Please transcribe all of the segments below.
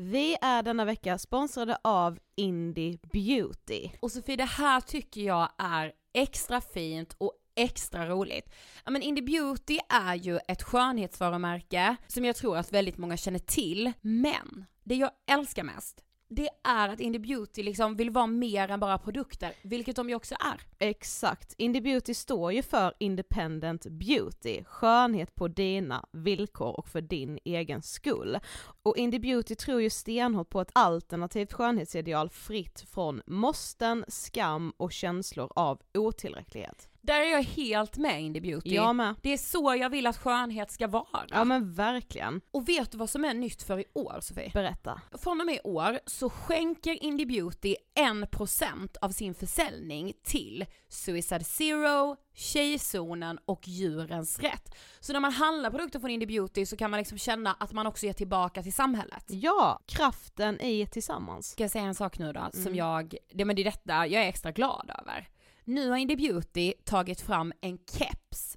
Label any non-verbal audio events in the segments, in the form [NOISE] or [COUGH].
Vi är denna vecka sponsrade av Indie Beauty. Och Sofie, det här tycker jag är extra fint och extra roligt. Ja men Indie Beauty är ju ett skönhetsvarumärke som jag tror att väldigt många känner till, men det jag älskar mest det är att Indie Beauty liksom vill vara mer än bara produkter, vilket de ju också är. Exakt. Indie Beauty står ju för Independent Beauty, skönhet på dina villkor och för din egen skull. Och Indie Beauty tror ju stenhårt på ett alternativt skönhetsideal fritt från måsten, skam och känslor av otillräcklighet. Där är jag helt med Indie Beauty. Jag med. Det är så jag vill att skönhet ska vara. Ja men verkligen. Och vet du vad som är nytt för i år Sofie? Berätta. Från och med i år så skänker Indie Beauty 1% av sin försäljning till Suicide Zero, Tjejzonen och Djurens Rätt. Så när man handlar produkter från Indie Beauty så kan man liksom känna att man också ger tillbaka till samhället. Ja, kraften i tillsammans. Ska jag säga en sak nu då, Mm. som jag, det, men det är detta jag är extra glad över. Nu har Indie Beauty tagit fram en keps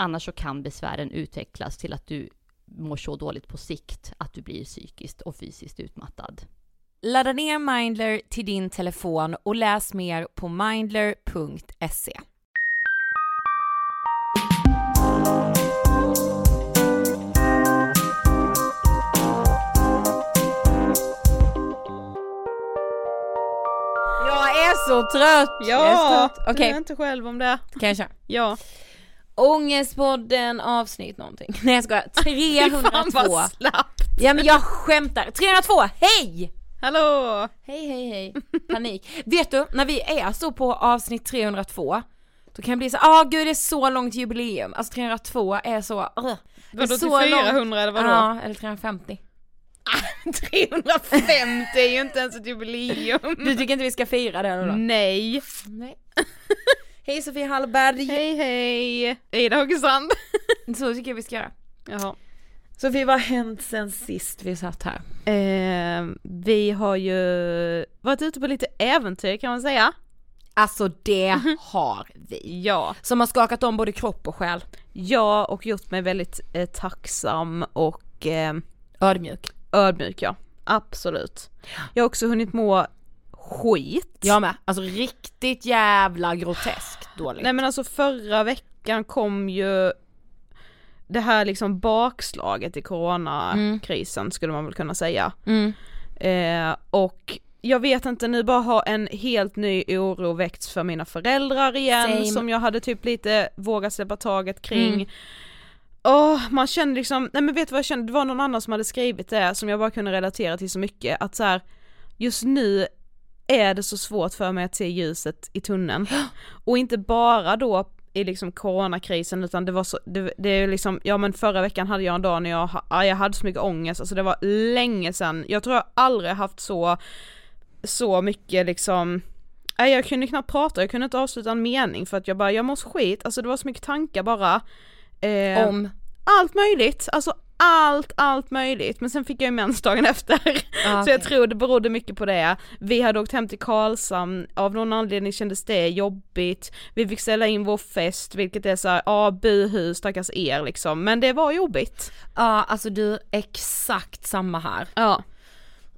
Annars så kan besvären utvecklas till att du mår så dåligt på sikt att du blir psykiskt och fysiskt utmattad. Ladda ner Mindler till din telefon och läs mer på mindler.se. Jag är så trött! Jag är så Ja, Okej, är inte själv om det. kan jag köra? Ja. Ångestpodden avsnitt någonting. Nej jag skojar. [LAUGHS] Fan 302. vad slappt. Ja men jag skämtar. 302, hej! Hallå! Hej hej hej. Panik. Vet du, när vi är så på avsnitt 302 då kan jag bli så ah gud det är så långt jubileum. Alltså 302 är så, uh, Vadå till så 400 långt. eller vadå? Ja, eller 350. 350 [LAUGHS] är ju inte ens ett jubileum. Du tycker inte vi ska fira det då? Nej. Nej. [LAUGHS] hej Sofia Hallberg. Hej hej. Ida Hågestrand. Så tycker jag vi ska göra. Jaha. Sofie, vad har hänt sen sist vi satt här? Eh, vi har ju varit ute på lite äventyr kan man säga. Alltså det [LAUGHS] har vi. Ja. Som har skakat om både kropp och själ. Ja och gjort mig väldigt eh, tacksam och eh, Ödmjuk. ödmjuk ja. Absolut. Jag har också hunnit må skit. Jag med. Alltså riktigt jävla groteskt dåligt. Nej men alltså förra veckan kom ju det här liksom bakslaget i coronakrisen skulle man väl kunna säga. Mm. Eh, och jag vet inte, nu bara har en helt ny oro väckts för mina föräldrar igen Same. som jag hade typ lite vågat släppa taget kring. Mm. Åh, man kände liksom, nej men vet du vad jag kände, det var någon annan som hade skrivit det som jag bara kunde relatera till så mycket, att så här, just nu är det så svårt för mig att se ljuset i tunneln. Och inte bara då i liksom coronakrisen utan det var så, det, det är liksom, ja men förra veckan hade jag en dag när jag, jag hade så mycket ångest, alltså det var länge sedan, jag tror jag aldrig haft så, så mycket liksom Nej jag kunde knappt prata, jag kunde inte avsluta en mening för att jag bara, jag mår så skit, alltså det var så mycket tankar bara. Eh, Om allt möjligt, alltså allt, allt möjligt. Men sen fick jag ju mens dagen efter. Ah, Så jag tror det berodde mycket på det. Vi hade åkt hem till Karlshamn, av någon anledning kändes det jobbigt. Vi fick ställa in vår fest, vilket är såhär, ja buhu stackars er liksom. Men det var jobbigt. Ja alltså du, exakt samma här. Ja.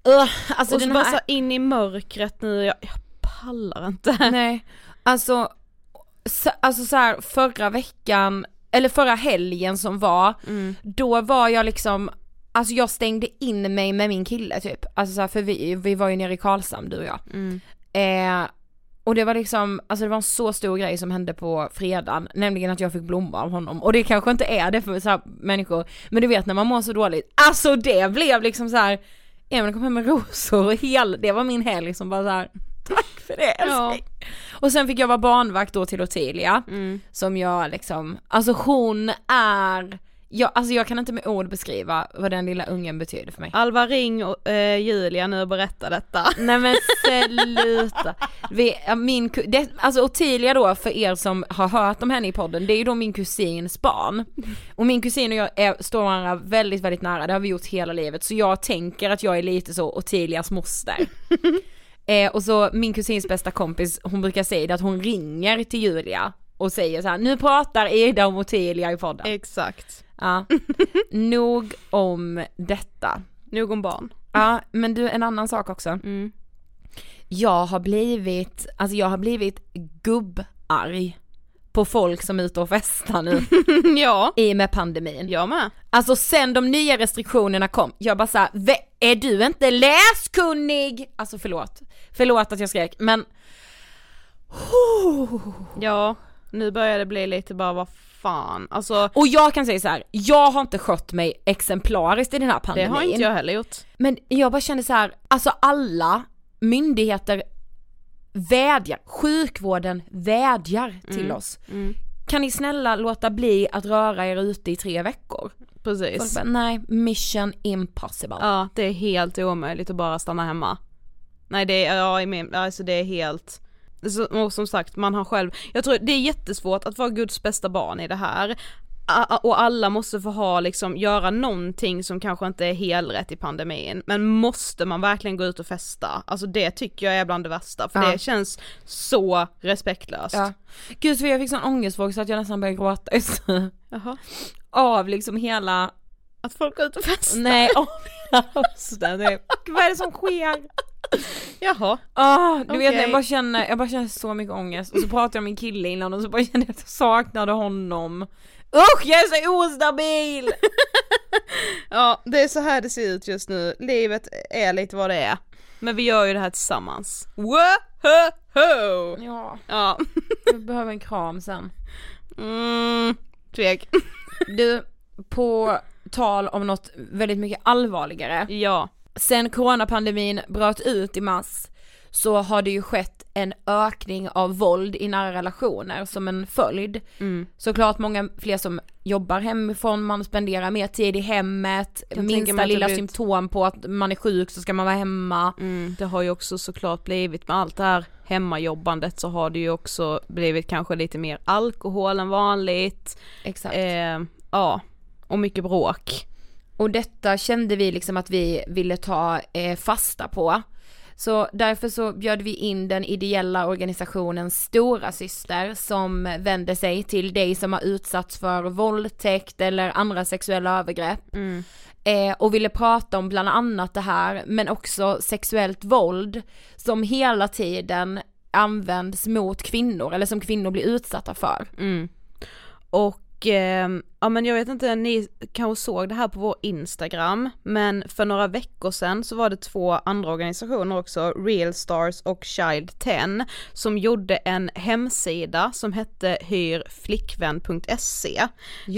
Uh, alltså och så bara så in i mörkret nu, jag, jag pallar inte. Nej, alltså, så, alltså så här, förra veckan, eller förra helgen som var, Mm. då var jag liksom, alltså jag stängde in mig med min kille typ. Alltså så här, för vi, vi var ju nere i Karlshamn du och jag. Mm. Eh, och det var liksom, alltså det var en så stor grej som hände på fredagen, nämligen att jag fick blomma av honom. Och det kanske inte är det för så människor, men du vet när man mår så dåligt, alltså det blev liksom så här. Emil kom hem med rosor och hel, det var min helg som bara så här. Tack för det älskling. Och sen fick jag vara barnvakt då till Ottilia, Mm. som jag liksom, alltså hon är, jag, alltså jag kan inte med ord beskriva vad den lilla ungen betyder för mig. Alva ring och, eh, Julia nu och berätta detta. Nej men sluta. Vi, ja, min, det, alltså Ottilia då för er som har hört om henne i podden, det är ju då min kusins barn. Och min kusin och jag är, står varandra väldigt väldigt nära, det har vi gjort hela livet. Så jag tänker att jag är lite så Ottilias moster. Eh, och så min kusins bästa kompis, hon brukar säga det att hon ringer till Julia och säger så här: nu pratar Ida om Ottilia i podden. Exakt. Ja. [LAUGHS] Nog om detta. Nog om barn. Ja, men du en annan sak också. Mm. Jag har blivit, alltså jag har blivit gubbarg på folk som är ute och festar nu [LAUGHS] ja, i och med pandemin. jag med. Alltså sen de nya restriktionerna kom, jag bara såhär, "Vä- är du inte läskunnig? Alltså förlåt, förlåt att jag skrek men Ja, nu börjar det bli lite bara vad fan, alltså Och jag kan säga så här, jag har inte skött mig exemplariskt i den här det pandemin. har inte jag heller gjort. Men jag bara känner så här, alltså alla myndigheter vädjar, sjukvården vädjar till oss. kan ni snälla låta bli att röra er ute i tre veckor? Precis. bara, nej, mission impossible. Ja, det är helt omöjligt att bara stanna hemma. Nej det är, ja, i min, alltså det är helt, och som sagt man har själv, jag tror det är jättesvårt att vara Guds bästa barn i det här. Och alla måste få ha liksom, göra någonting som kanske inte är helrätt i pandemin. Men måste man verkligen gå ut och festa? Alltså det tycker jag är bland det värsta, för Ja. det känns så respektlöst. Ja. Gud så jag fick sån ångestvåg så att jag nästan började gråta just nu. Av liksom hela, Att folk går ut och festar? nej av hela hösten. Vad är det som sker? [LAUGHS] Jaha. Ah, du vet Okej. jag bara känner, jag bara känner så mycket ångest och så [LAUGHS] pratade jag med min kille innan och så bara kände jag att jag saknade honom. Usch jag är så ostabil! [LAUGHS] Ja, det är så här det ser ut just nu. Livet är lite vad det är. Men vi gör ju det här tillsammans. Woho! Ja, Ja. jag behöver en kram sen. Mm, tvek. Du, på tal om något väldigt mycket allvarligare. Ja. Sen coronapandemin bröt ut i mars så har det ju skett en ökning av våld i nära relationer som en följd. Mm. Såklart många fler som jobbar hemifrån, man spenderar mer tid i hemmet, mig minsta lilla blivit- symptom på att man är sjuk så ska man vara hemma. Mm, det har ju också såklart blivit med allt det här hemmajobbandet så har det ju också blivit kanske lite mer alkohol än vanligt. Exakt. Eh, ja, och mycket bråk. Och detta kände vi liksom att vi ville ta eh, fasta på. Så därför så bjöd vi in den ideella organisationen Stora Syster som vänder sig till dig som har utsatts för våldtäkt eller andra sexuella övergrepp. Eh, och ville prata om bland annat det här men också sexuellt våld som hela tiden används mot kvinnor eller som kvinnor blir utsatta för. Mm. Och ehm, ja men jag vet inte, ni kanske såg det här på vår Instagram, men för några veckor sedan så var det två andra organisationer också, Real Stars och Child 10, som gjorde en hemsida som hette hyrflickvän.se,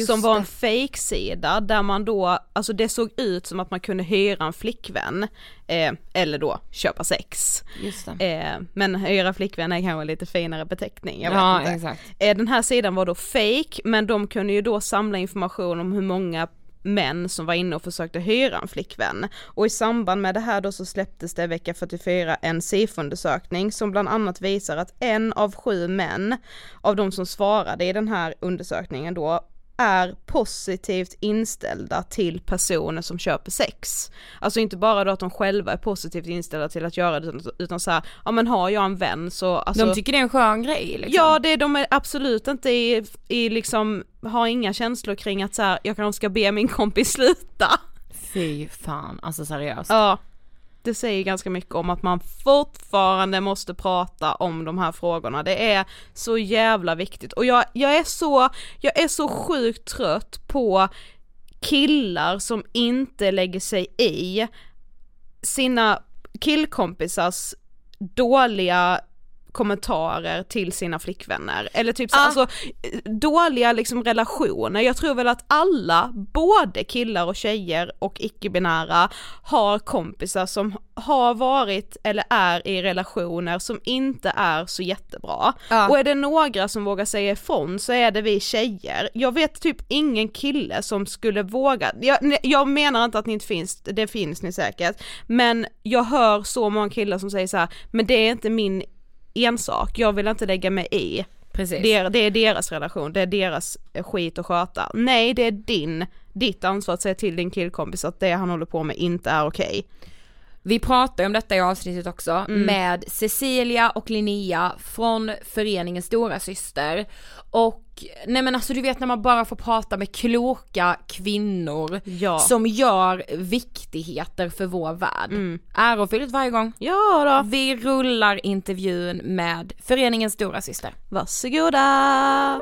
som var en fake-sida där man då, alltså det såg ut som att man kunde hyra en flickvän, eh, eller då köpa sex. Eh, men hyra flickvän är kanske lite finare beteckning, jag vet Ja, inte. exakt. Eh, Den här sidan var då fake men de kunde ju då samla information om hur många män som var inne och försökte hyra en flickvän. Och i samband med det här då så släpptes det vecka 44 en SIFO-undersökning som bland annat visar att en av sju män av de som svarade i den här undersökningen då är positivt inställda till personer som köper sex. Alltså inte bara då att de själva är positivt inställda till att göra det utan, utan så här, ja men har jag en vän så alltså, De tycker det är en skön grej liksom. Ja, det, de är absolut inte i, i liksom, har inga känslor kring att så här, jag kanske ska be min kompis sluta. Fy fan, alltså seriöst. Ja, det säger ganska mycket om att man fortfarande måste prata om de här frågorna. Det är så jävla viktigt och jag, jag är så, jag är så sjukt trött på killar som inte lägger sig i sina killkompisars dåliga kommentarer till sina flickvänner eller typ så, Ah. alltså dåliga liksom relationer. Jag tror väl att alla, både killar och tjejer och icke-binära har kompisar som har varit eller är i relationer som inte är så jättebra. Ja. Och är det några som vågar säga ifrån så är det vi tjejer. Jag vet typ ingen kille som skulle våga, jag, jag menar inte att ni inte finns, det finns ni säkert, men jag hör så många killar som säger så här, men det är inte min ensak, jag vill inte lägga mig i. Precis. Det är, det är deras relation, det är deras skit att sköta. Nej, det är din, ditt ansvar att säga till din killkompis att det han håller på med inte är okej. Vi pratar om detta i avsnittet också Mm. med Cecilia och Linnea från föreningen Stora Syster och nej men alltså du vet när man bara får prata med kloka kvinnor Ja. som gör viktigheter för vår värld. Mm. Ärofyllt varje gång. Ja då, Vi rullar intervjun med föreningen Stora Syster. varsågoda!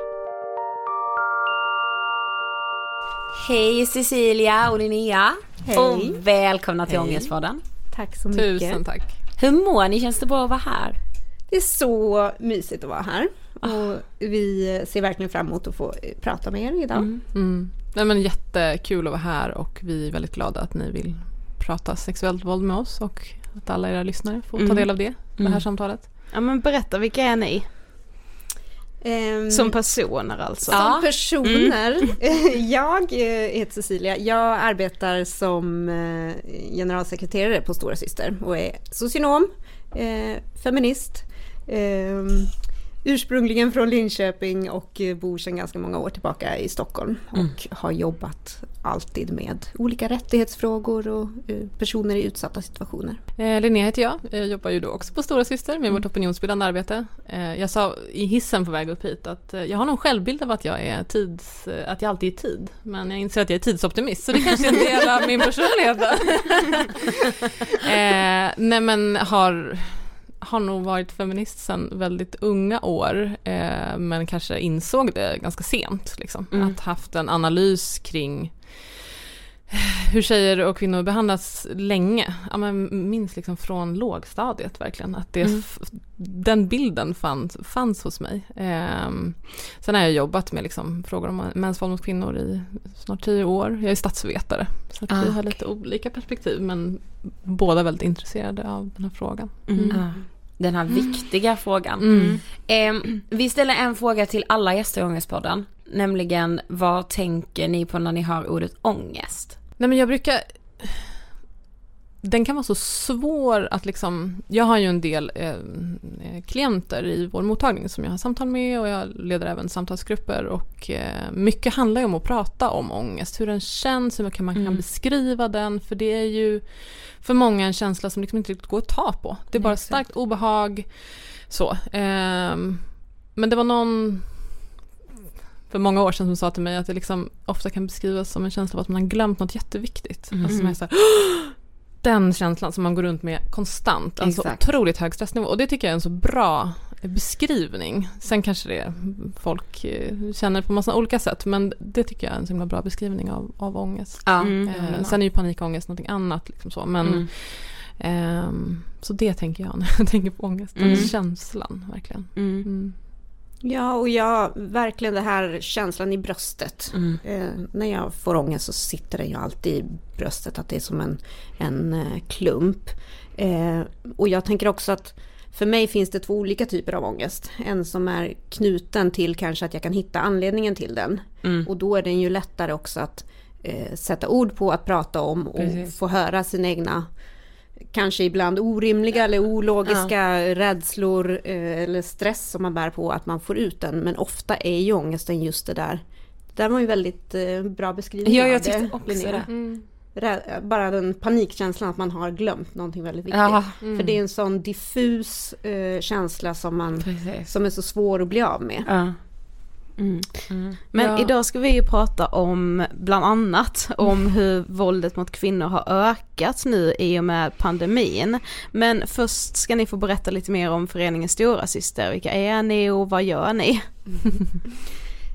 Hej Cecilia och Linnea. Hej. Och välkomna till Hej. Ångestpodden. Tack så mycket. Tusen tack. Hur mår ni? Känns det bra att vara här? Det är så mysigt att vara här. Och vi ser verkligen fram emot att få prata med er idag. Mm. Nej, men jättekul att vara här och vi är väldigt glada att ni vill prata sexuellt våld med oss och att alla era lyssnare får ta Mm. del av det, det här Mm. samtalet. Ja men berätta, vilka är ni? Ehm, Som personer alltså? Som personer. [LAUGHS] Jag eh, heter Cecilia. Jag arbetar som eh, generalsekreterare på Stora Syster och är socionom, eh, feminist, eh, ursprungligen från Linköping och eh, bor sedan ganska många år tillbaka i Stockholm och har jobbat alltid med olika rättighetsfrågor och eh, personer i utsatta situationer. Eh, Linnea heter jag. Jag jobbar ju då också på Stora Syster med vårt opinionsbildande arbete. Eh, jag sa i hissen på väg upp hit att eh, jag har någon självbild av att jag är tids, att jag alltid är i tid. Men jag inser att jag är tidsoptimist så det kanske är en del av min personlighet. [LAUGHS] eh, nej men har har nog varit feminist sedan väldigt unga år eh, men kanske insåg det ganska sent. Liksom. Mm. Att haft en analys kring hur tjejer och kvinnor behandlas länge. Ja, men minns liksom från lågstadiet verkligen. Att det, Mm. Den bilden fanns, fanns hos mig. Ehm, sen har jag jobbat med liksom frågor om mäns våld mot kvinnor i snart tio år. Jag är statsvetare. Så att Ah, vi har okej. lite olika perspektiv men båda väldigt intresserade av den här frågan. Ja, Den här viktiga frågan. Mm. Ehm, vi ställer en fråga till alla gäster i Ångestpodden. Nämligen, vad tänker ni på när ni hör ordet ångest? Nej men jag brukar... Den kan vara så svår att liksom... Jag har ju en del eh, klienter i vår mottagning som jag har samtal med och jag leder även samtalsgrupper och eh, mycket handlar ju om att prata om ångest, hur den känns, hur kan man kan beskriva den för det är ju för många en känsla som liksom inte riktigt går att ta på. Det är bara starkt obehag. Så. ehm, men det var någon för många år sedan som sa till mig att det liksom ofta kan beskrivas som en känsla av att man har glömt något jätteviktigt. Alltså som är så här, den känslan som man går runt med konstant. Alltså Exakt. otroligt hög stressnivå. Och det tycker jag är en så bra beskrivning. Sen kanske det folk eh, känner på massa olika sätt men det tycker jag är en så himla bra beskrivning av, av ångest. Ja, Eh, sen är ju panikångest någonting annat. Liksom så. Men, Mm. ehm, så det tänker jag när jag [LAUGHS] tänker på ångest. Den Mm. känslan verkligen. Ja, och jag, verkligen det här känslan i bröstet. Mm. Eh, när jag får ångest så sitter den ju alltid i bröstet, att det är som en, en eh, klump. Eh, och jag tänker också att för mig finns det två olika typer av ångest. En som är knuten till kanske att jag kan hitta anledningen till den. Mm. Och då är den ju lättare också att eh, sätta ord på, att prata om och Precis. få höra sina egna kanske ibland orimliga eller ologiska rädslor eh, eller stress som man bär på att man får ut den. Men ofta är ju ångesten just det där. Det där var ju väldigt eh, bra beskrivning Ja, jag tyckte också det. Rä- Bara den panikkänslan att man har glömt någonting väldigt viktigt. Ja, För det är en sån diffus eh, känsla som, man, precis. som är så svår att bli av med. Ja. Men Ja. idag ska vi ju prata om, bland annat, om hur våldet mot kvinnor har ökat nu i och med pandemin. Men först ska ni få berätta lite mer om föreningen Stora Syster. Vilka är ni och vad gör ni? [LAUGHS]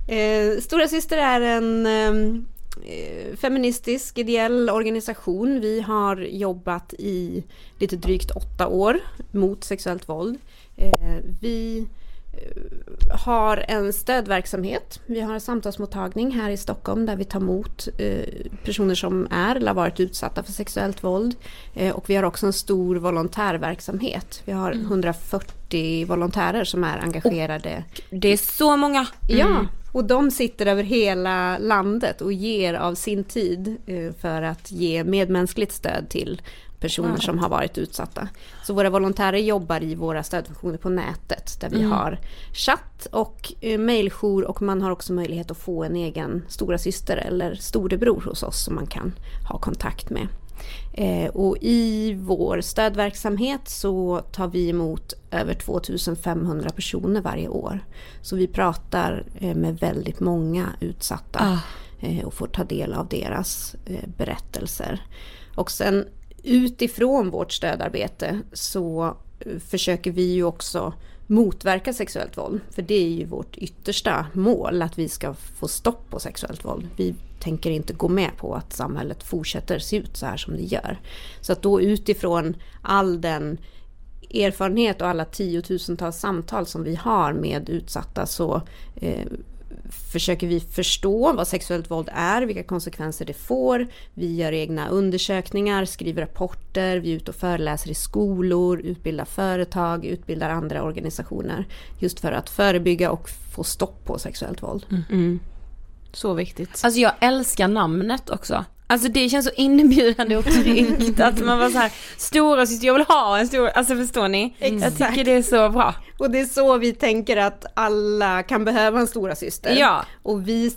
Eh, Stora Syster är en ehm, eh, feministisk ideell organisation. Vi har jobbat i lite drygt åtta år mot sexuellt våld. Eh, vi har en stödverksamhet. Vi har en samtalsmottagning här i Stockholm där vi tar emot eh, personer som är eller har varit utsatta för sexuellt våld. Eh, och vi har också en stor volontärverksamhet. Vi har 140 volontärer som är engagerade Det är så många. Ja, och de sitter över hela landet och ger av sin tid eh, för att ge medmänskligt stöd till personer som har varit utsatta. Så våra volontärer jobbar i våra stödfunktioner på nätet där vi har chatt och eh, mejljour och man har också möjlighet att få en egen stora syster eller storebror hos oss som man kan ha kontakt med. Eh, och i vår stödverksamhet så tar vi emot över 2500 personer varje år. Så vi pratar eh, med väldigt många utsatta eh, och får ta del av deras berättelser. Och sen utifrån vårt stödarbete så eh, försöker vi ju också motverka sexuellt våld. För det är ju vårt yttersta mål, att vi ska få stopp på sexuellt våld. Vi tänker inte gå med på att samhället fortsätter se ut så här som det gör. Så att då utifrån all den erfarenhet och alla tiotusentals samtal som vi har med utsatta så eh, försöker vi förstå vad sexuellt våld är, vilka konsekvenser det får. Vi gör egna undersökningar, skriver rapporter, vi är ute och föreläser i skolor, utbildar företag, utbildar andra organisationer. Just för att förebygga och få stopp på sexuellt våld. Mm. Så viktigt. Alltså jag älskar namnet också. Alltså det känns så inbjudande och tryggt att man var så här stora syster, jag vill ha en stor, alltså förstår ni? Jag tycker det är så bra. Och det är så vi tänker att alla kan behöva en stora syster. Ja. Och vi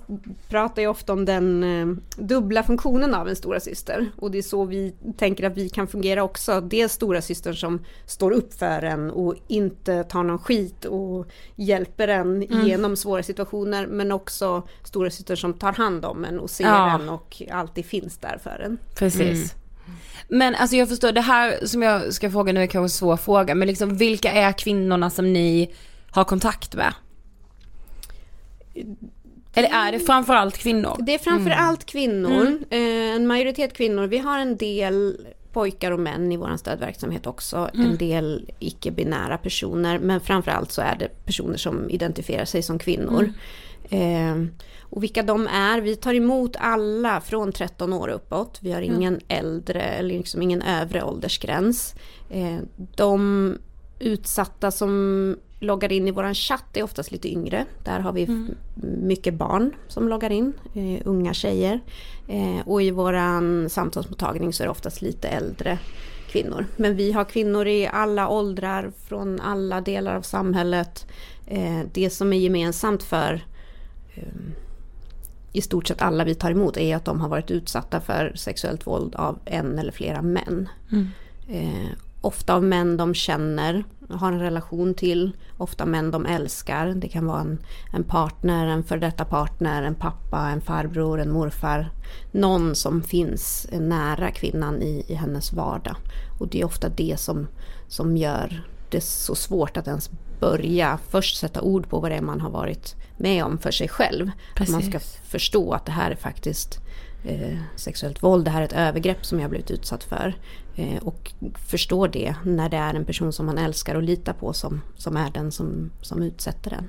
pratar ju ofta om den eh, dubbla funktionen av en stora syster. Och det är så vi tänker att vi kan fungera också. Dels stora systern som står upp för en och inte tar någon skit och hjälper en Mm. genom svåra situationer. Men också stora syster som tar hand om en och ser Ja. en och alltid finns där för en. Precis. Men alltså jag förstår, det här som jag ska fråga nu är kanske en svår fråga, men liksom vilka är kvinnorna som ni har kontakt med? Eller är det framförallt kvinnor? Det är framför allt kvinnor, eh, en majoritet kvinnor. Vi har en del pojkar och män i vår stödverksamhet också. En del icke-binära personer. Men framförallt så är det personer som identifierar sig som kvinnor. Eh, och vilka de är, vi tar emot alla från 13 år uppåt. Vi har ingen äldre eller liksom ingen övre åldersgräns. Eh, de utsatta som loggar in i våran chatt är oftast lite yngre. Där har vi f- mycket barn som loggar in, eh, unga tjejer. Eh, och i våran samtalsmottagning så är det oftast lite äldre kvinnor. Men vi har kvinnor i alla åldrar, från alla delar av samhället. Eh, det som är gemensamt för i stort sett alla vi tar emot är att de har varit utsatta för sexuellt våld av en eller flera män. Eh, ofta av män de känner, har en relation till, ofta män de älskar. Det kan vara en, en partner, en före detta partner, en pappa, en farbror, en morfar. Någon som finns nära kvinnan i, i hennes vardag. Och det är ofta det som, som gör det så svårt att ens börja först sätta ord på vad det är man har varit med om för sig själv. Att man ska Precis. förstå att det här är faktiskt eh, sexuellt våld, det här är ett övergrepp som jag blivit utsatt för. Eh, och förstå det när det är en person som man älskar och litar på som, som är den som, som utsätter den.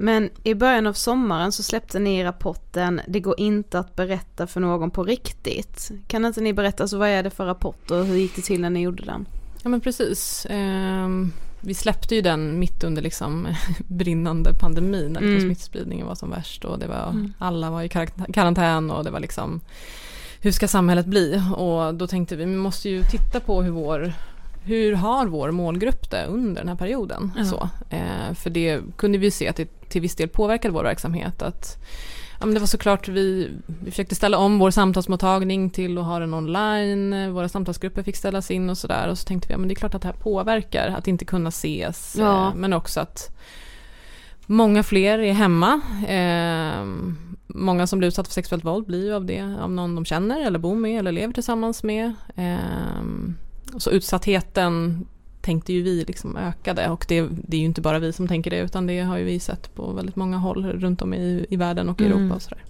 Men i början av sommaren så släppte ni rapporten Det går inte att berätta för någon på riktigt. Kan inte ni berätta, alltså vad är det för rapport och hur gick det till när ni gjorde den? Ja men precis. Ehm, vi släppte ju den mitt under liksom [LAUGHS] brinnande pandemin när Mm. smittspridningen var som värst och det var, alla var i karantän och det var liksom hur ska samhället bli? Och då tänkte vi, vi måste ju titta på hur vår hur har vår målgrupp det under den här perioden? Så, eh, för det kunde vi se att det till viss del påverkade vår verksamhet. Att, ja, men det var såklart vi, vi försökte ställa om vår samtalsmottagning till att ha den online. Våra samtalsgrupper fick ställas in och sådär. Och så tänkte vi, ja men det är klart att det här påverkar att inte kunna ses. Ja. Eh, men också att många fler är hemma. Eh, många som blir utsatta för sexuellt våld blir ju av det av någon de känner eller bor med eller lever tillsammans med. Eh, så utsattheten tänkte ju vi liksom ökade och det, det är ju inte bara vi som tänker det utan det har ju vi sett på väldigt många håll runt om i, i världen och i Europa och sådär.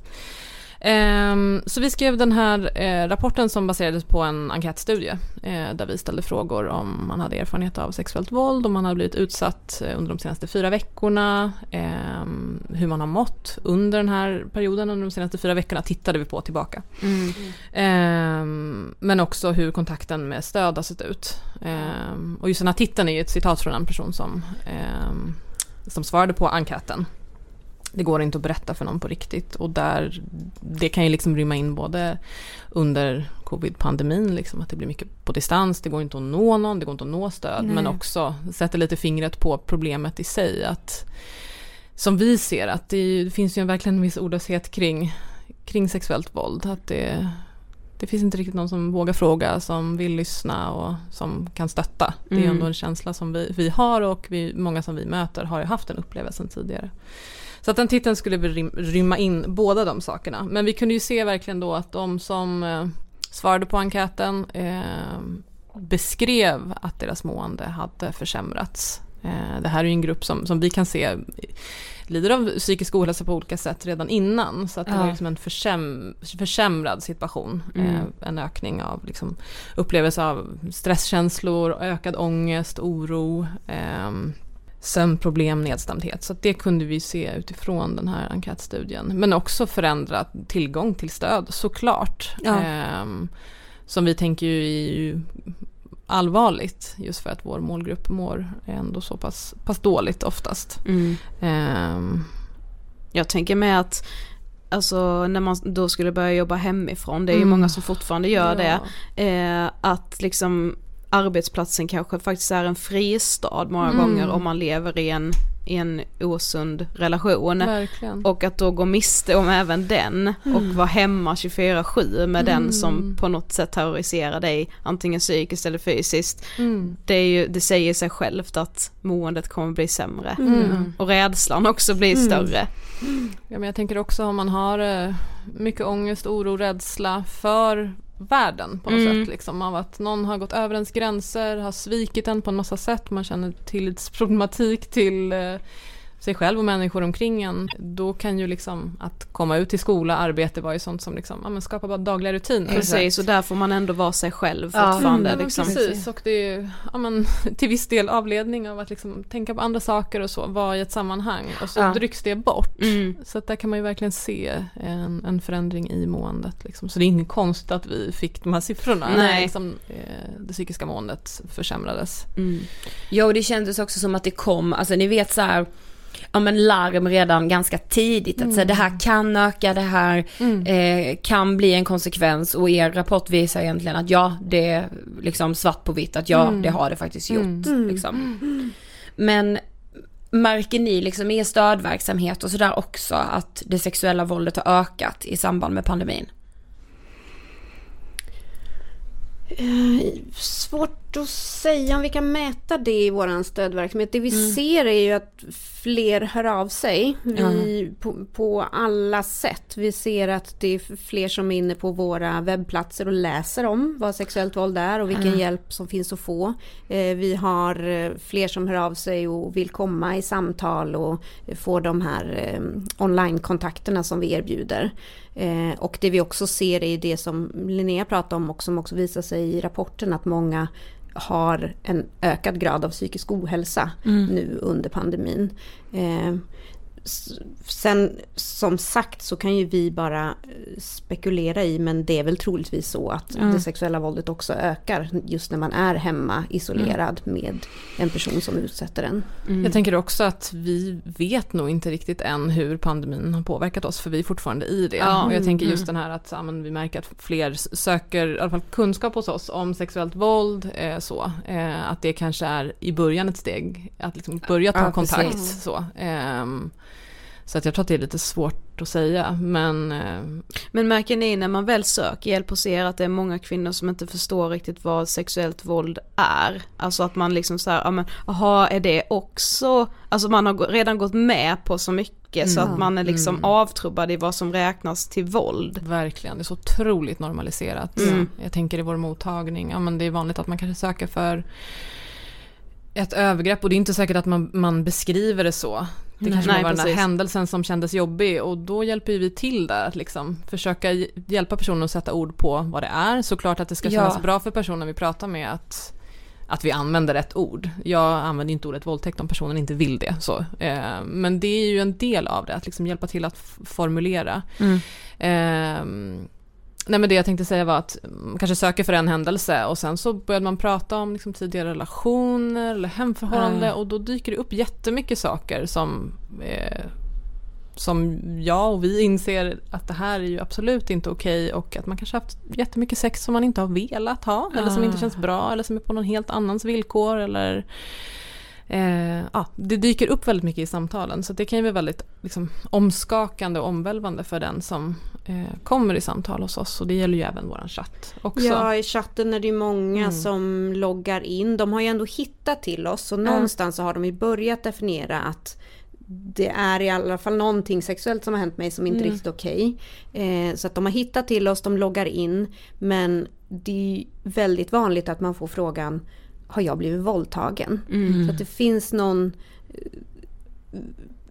Ehm, så vi skrev den här eh, rapporten som baserades på en enkätstudie eh, där vi ställde frågor om man hade erfarenhet av sexuellt våld, om man hade blivit utsatt eh, under de senaste fyra veckorna, ehm, hur man har mått under den här perioden, under de senaste fyra veckorna tittade vi på tillbaka. Ehm, men också hur kontakten med stöd har sett ut. Och just den här titeln är ju ett citat från en person som, som svarade på enkäten. Det går inte att berätta för någon på riktigt och där, det kan ju liksom rymma in både under covid-pandemin, liksom, att det blir mycket på distans, det går inte att nå någon, det går inte att nå stöd, men också sätter lite fingret på problemet i sig. Att, som vi ser att det, det finns ju verkligen en viss ordlöshet kring, kring sexuellt våld. Att det, det finns inte riktigt någon som vågar fråga, som vill lyssna och som kan stötta. Det är ändå en känsla som vi, vi har och vi, många som vi möter har ju haft den upplevelsen tidigare. Så att den titeln skulle rymma in båda de sakerna. Men vi kunde ju se verkligen då att de som eh, svarade på enkäten eh, beskrev att deras mående hade försämrats. Eh, det här är ju en grupp som, som vi kan se lider av psykisk ohälsa på olika sätt redan innan. Så att det Ja. var liksom en försäm, försämrad situation. Eh, en ökning av liksom, upplevelse av stresskänslor, ökad ångest, oro. ehm, sömnproblem, nedstämdhet. Så det kunde vi se utifrån den här enkätstudien. Men också förändra tillgång till stöd såklart. Ja. Ehm, som vi tänker ju är allvarligt just för att vår målgrupp mår ändå så pass, pass dåligt oftast. Mm. Ehm, Jag tänker med att Alltså när man då skulle börja jobba hemifrån, det är ju Mm. många som fortfarande gör Ja. det. Eh, att liksom arbetsplatsen kanske faktiskt är en fristad många Mm. gånger om man lever i en, i en osund relation. verkligen. Och att då gå miste om även den och vara hemma 24-7 med den som på något sätt terroriserar dig, antingen psykiskt eller fysiskt. Mm. Det, är ju, det säger sig självt att måendet kommer bli sämre. Mm. Och rädslan också blir större. Ja, men jag tänker också om man har eh, mycket ångest, oro, rädsla för världen på något Mm. sätt. Liksom, av att någon har gått över ens gränser, har svikit en på en massa sätt, man känner tillitsproblematik till eh, sig själv och människor omkring en. Då kan ju liksom att komma ut till skola, arbete vara ju sånt som liksom, ja, men skapar bara dagliga rutiner. Precis och där får man ändå vara sig själv Ja. fortfarande. Men liksom. precis, och det är ju ja, men, [LAUGHS] till viss del avledning av att liksom, tänka på andra saker och så, vara i ett sammanhang och så Ja. rycks det bort. Mm. Så att där kan man ju verkligen se en, en förändring i måendet. Liksom. Så det är inget konstigt att vi fick de här siffrorna. Nej. Liksom, eh, det psykiska måendet försämrades. Mm. Ja och det kändes också som att det kom, alltså ni vet så här, ja men larm redan ganska tidigt. Att så här, det här kan öka, det här eh, kan bli en konsekvens. Och er rapport visar egentligen att ja, det är liksom svart på vitt att ja, det har det faktiskt gjort. Liksom. Men märker ni liksom i er stödverksamhet och sådär också att det sexuella våldet har ökat i samband med pandemin? Svårt att säga om vi kan mäta det i våran stödverksamhet. Det vi ser är ju att fler hör av sig vi, på, på alla sätt. Vi ser att det är fler som är inne på våra webbplatser och läser om vad sexuellt våld är och vilken hjälp som finns att få. Eh, vi har eh, fler som hör av sig och vill komma i samtal och få de här eh, online-kontakterna som vi erbjuder. Eh, och det vi också ser är det som Linnea pratade om och som också visar sig i rapporten att många har en ökad grad av psykisk ohälsa nu under pandemin. Eh, Sen som sagt så kan ju vi bara eh, spekulera i men det är väl troligtvis så att det sexuella våldet också ökar just när man är hemma isolerad med en person som utsätter en. Jag tänker också att vi vet nog inte riktigt än hur pandemin har påverkat oss för vi är fortfarande i det. Ja. Och jag tänker just den här att ja, men vi märker att fler söker i alla fall kunskap hos oss om sexuellt våld. Eh, så, eh, att det kanske är i början ett steg att liksom börja ta Ja, kontakt. precis. Så, ehm, så att jag tror att det är lite svårt att säga men eh, Men märker ni när man väl söker hjälp och ser att det är många kvinnor som inte förstår riktigt vad sexuellt våld är? Alltså att man liksom såhär, ja men jaha är det också, alltså man har redan gått med på så mycket så att man är liksom avtrubbad i vad som räknas till våld. Verkligen, det är så otroligt normaliserat. Mm. Jag tänker i vår mottagning, ja men det är vanligt att man kanske söker för ett övergrepp och det är inte säkert att man, man beskriver det så. Det kanske Nej, var den där precis. händelsen som kändes jobbig och då hjälper ju vi till där att liksom försöka hj- hjälpa personen att sätta ord på vad det är. Såklart att det ska Ja. kännas bra för personen vi pratar med att att vi använder rätt ord. Jag använder inte ordet våldtäkt om personen inte vill det. Så. Eh, men det är ju en del av det, att liksom hjälpa till att formulera. Ehm, nej men det jag tänkte säga var att man kanske söker för en händelse och sen så började man prata om liksom tidigare relationer eller hemförhållande och då dyker det upp jättemycket saker som eh, som jag och vi inser att det här är ju absolut inte okej och att man kanske haft jättemycket sex som man inte har velat ha eller som inte känns bra eller som är på någon helt annans villkor eller Eh, ja, det dyker upp väldigt mycket i samtalen. Så det kan ju vara väldigt liksom, omskakande och omvälvande för den som kommer i samtal hos oss och det gäller ju även våran chatt också. Ja, i chatten är det ju många som loggar in. De har ju ändå hittat till oss och någonstans så har de ju börjat definiera att det är i alla fall någonting sexuellt som har hänt mig som inte är riktigt okej. Eh, så att de har hittat till oss, de loggar in. Men det är väldigt vanligt att man får frågan Har jag blivit våldtagen? Så att det finns någon eh,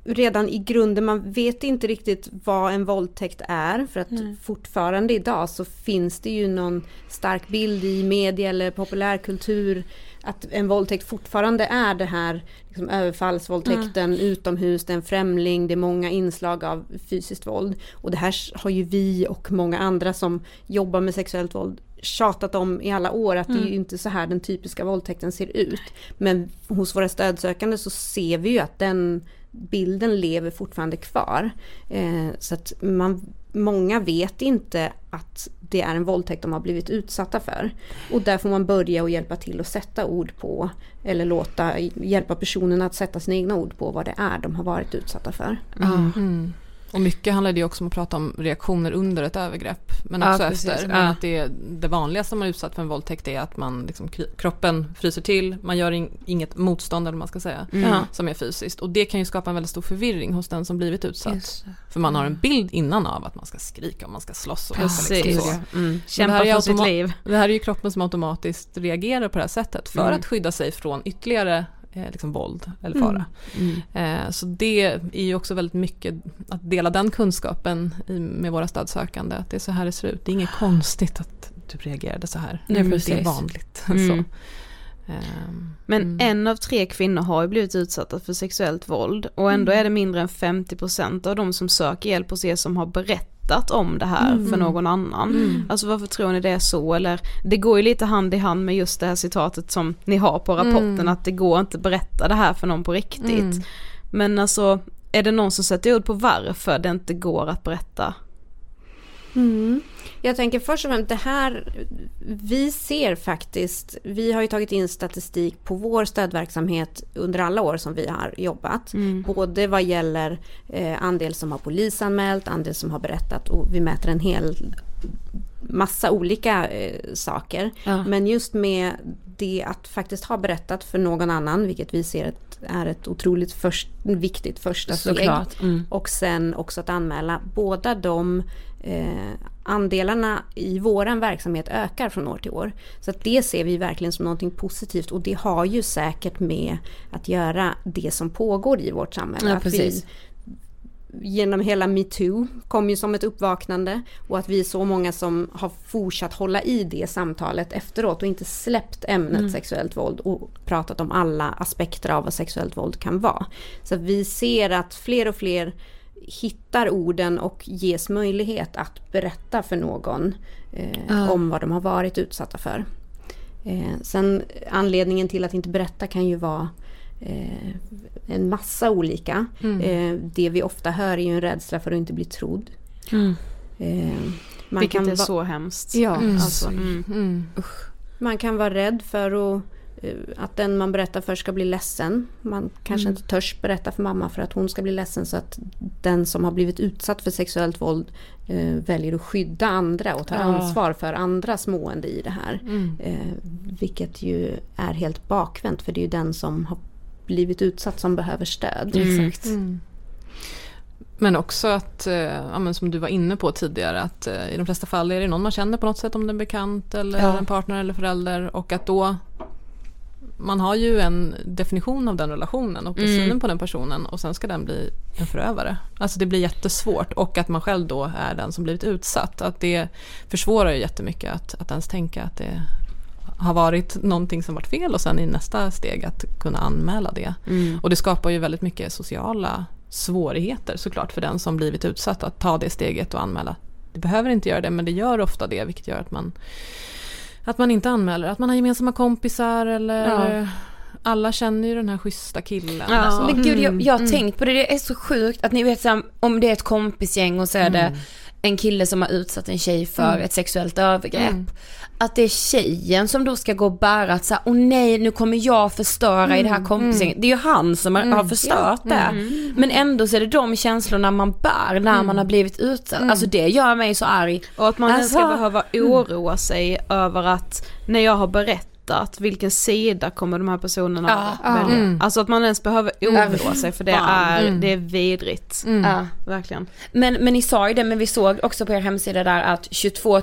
redan i grunden, man vet inte riktigt vad en våldtäkt är för att fortfarande idag så finns det ju någon stark bild i media eller populärkultur att en våldtäkt fortfarande är det här liksom, överfallsvåldtäkten utomhus, det är en främling, det är många inslag av fysiskt våld. Och det här har ju vi och många andra som jobbar med sexuellt våld tjatat om i alla år att det är ju inte så här den typiska våldtäkten ser ut. Men hos våra stödsökande så ser vi ju att den bilden lever fortfarande kvar. Eh, så att man, många vet inte att det är en våldtäkt de har blivit utsatta för. Och där får man börja och hjälpa till att sätta ord på eller låta hjälpa personen att sätta sina egna ord på vad det är de har varit utsatta för. Mm. Och mycket handlar det också om att prata om reaktioner under ett övergrepp. Men Ja, också precis. efter. Ja. Men att det, det vanligaste man är utsatt för en våldtäkt är att man liksom, kroppen fryser till, man gör in, inget motstånd eller man ska säga. Ja. Som är fysiskt. Och det kan ju skapa en väldigt stor förvirring hos den som blivit utsatt. Just det. För man har en bild innan av att man ska skrika och man ska slåss. Och ska Precis. liksom så. Mm. Kämpa det här är för sitt liv. Det här är ju kroppen som automatiskt reagerar på det här sättet för Mm. att skydda sig från ytterligare liksom våld eller fara. Mm. Eh, så det är ju också väldigt mycket att dela den kunskapen med våra stödsökande. Att det är så här det ser ut. Det är inget konstigt att du reagerade så här. Nej, det är precis. vanligt. [LAUGHS] Mm. Ehm, Men mm. en av tre kvinnor har ju blivit utsatta för sexuellt våld och ändå Mm. är det mindre än 50% av de som söker hjälp hos er som har berättat om det här Mm. för någon annan. Alltså varför tror ni det är så? Eller det går ju lite hand i hand med just det här citatet som ni har på rapporten Mm. att det går inte att berätta det här för någon på riktigt. Mm. Men alltså är det någon som sätter ord på varför det inte går att berätta? Mm. Jag tänker först och främst det här, vi ser faktiskt, vi har ju tagit in statistik på vår stödverksamhet under alla år som vi har jobbat. Både vad gäller eh, andel som har polisanmält, andel som har berättat och vi mäter en hel massa olika eh, saker. Ja. Men just med det att faktiskt ha berättat för någon annan, vilket vi ser är ett otroligt först, viktigt första steg. Mm. Och sen också att anmäla. Båda de eh, andelarna i våran verksamhet ökar från år till år. Så att det ser vi verkligen som någonting positivt och det har ju säkert med att göra det som pågår i vårt samhälle. Ja, att vi. Genom hela metoo kom ju som ett uppvaknande och att vi är så många som har fortsatt hålla i det samtalet efteråt och inte släppt ämnet Mm. sexuellt våld och pratat om alla aspekter av vad sexuellt våld kan vara. Så vi ser att fler och fler hittar orden och ges möjlighet att berätta för någon eh, Ja. om vad de har varit utsatta för. Eh, sen anledningen till att inte berätta kan ju vara eh, en massa olika. Eh, det vi ofta hör är ju en rädsla för att inte bli trodd. Mm. Eh, man Vilket kan är så hemskt. Ja, Alltså, mm. Mm. man kan vara rädd för att, eh, att den man berättar för ska bli ledsen. Man kanske inte törs berätta för mamma för att hon ska bli ledsen så att den som har blivit utsatt för sexuellt våld eh, väljer att skydda andra och ta Ja. ansvar för andras mående i det här. Mm. Eh, vilket ju är helt bakvänt för det är ju den som har blivit utsatt som behöver stöd. Exakt. Mm. Men också att, eh, ja, men som du var inne på tidigare, att eh, i de flesta fall är det någon man känner på något sätt, om det är en bekant eller Ja. en partner eller förälder. Och att då, man har ju en definition av den relationen och Mm. synen på den personen och sen ska den bli en förövare. Alltså det blir jättesvårt och att man själv då är den som blivit utsatt. Att det försvårar ju jättemycket att, att ens tänka att det har varit någonting som varit fel och sen i nästa steg att kunna anmäla det. Mm. Och det skapar ju väldigt mycket sociala svårigheter såklart för den som blivit utsatt att ta det steget och anmäla. Det behöver inte göra det men det gör ofta det vilket gör att man att man inte anmäler, att man har gemensamma kompisar eller Ja. alla känner ju den här schyssta killen. Ja. så. Men gud jag, jag har Mm. tänkt på det, det är så sjukt att ni vet om det är ett kompisgäng och så är det en kille som har utsatt en tjej för Mm. ett sexuellt övergrepp. Mm. Att det är tjejen som då ska gå och bära att säga, åh nej nu kommer jag förstöra i det här kompisgänget. Det är ju han som har, har förstört det. Men ändå så är det de känslorna man bär när man har blivit utsatt. Alltså det gör mig så arg. Och att man ens ska Alltså, behöva oroa sig över att när jag har berättat vilken sida kommer de här personerna Ja. välja. Mm. Alltså att man ens behöver oroa sig för det är, Mm. det är vidrigt. Ja. Verkligen. Men, men ni sa ju det, men vi såg också på er hemsida där att 22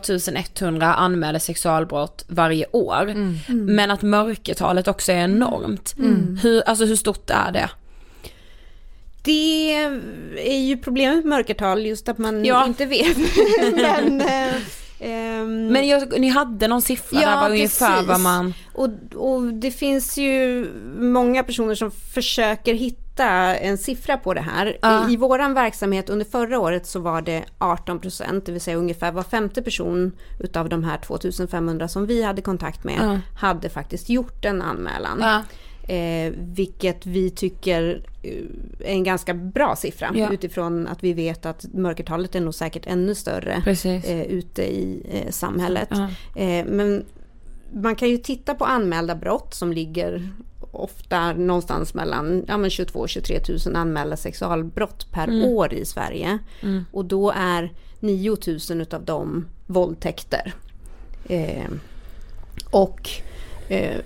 100 anmäler sexualbrott varje år. Men att mörkertalet också är enormt. Hur, alltså hur stort är det? Det är ju problemet med mörkertal, just att man Ja. inte vet. [LAUGHS] Men eh, Ehm, Men jag, ni hade någon siffra där var ungefär vad man... Och, och det finns ju många personer som försöker hitta en siffra på det här. Ja. I, I våran verksamhet under förra året så var det 18 procent, det vill säga ungefär var femte person utav de här 2500 som vi hade kontakt med Ja. hade faktiskt gjort en anmälan. Ja. Eh, vilket vi tycker eh, är en ganska bra siffra Ja. utifrån att vi vet att mörkertalet är nog säkert ännu större Precis. eh, ute i eh, samhället. Ja. Eh, men man kan ju titta på anmälda brott som ligger ofta någonstans mellan ja, men 22 och 23 000 anmälda sexualbrott per Mm. år i Sverige. Och då är 9 000 utav dem våldtäkter. Eh, och eh,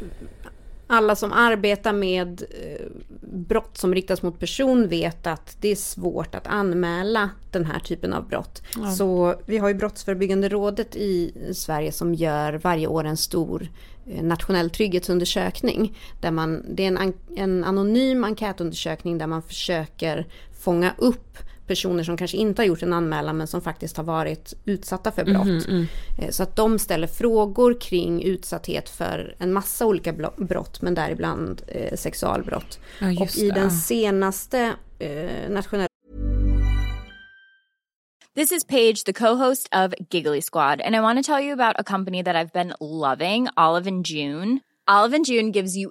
alla som arbetar med eh, brott som riktas mot person vet att det är svårt att anmäla den här typen av brott. Så vi har ju Brottsförebyggande rådet i Sverige som gör varje år en stor eh, nationell trygghetsundersökning. Där man, det är en, en anonym enkätundersökning där man försöker fånga upp personer som kanske inte har gjort en anmälan men som faktiskt har varit utsatta för brott. Eh, Så att de ställer frågor kring utsatthet för en massa olika brott men däribland eh, sexualbrott. Ja, Och i det. den senaste eh, nationella This is Paige, the co-host of Giggly Squad, and I want to tell you about a company that I've been loving, Olive and June. Olive and June gives you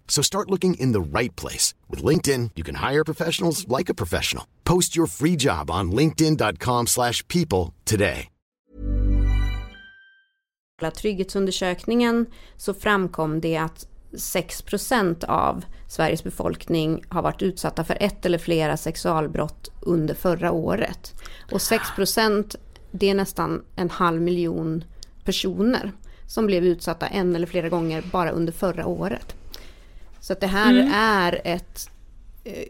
So start looking in the right place. With LinkedIn, you can hire professionals like a professional. Post your free job on linkedin.com slash people today. trygghetsundersökningen så framkom det att 6% av Sveriges befolkning har varit utsatta för ett eller flera sexualbrott under förra året. Och 6 det är nästan en halv miljon personer som blev utsatta en eller flera gånger bara under förra året. Så att det här är ett eh,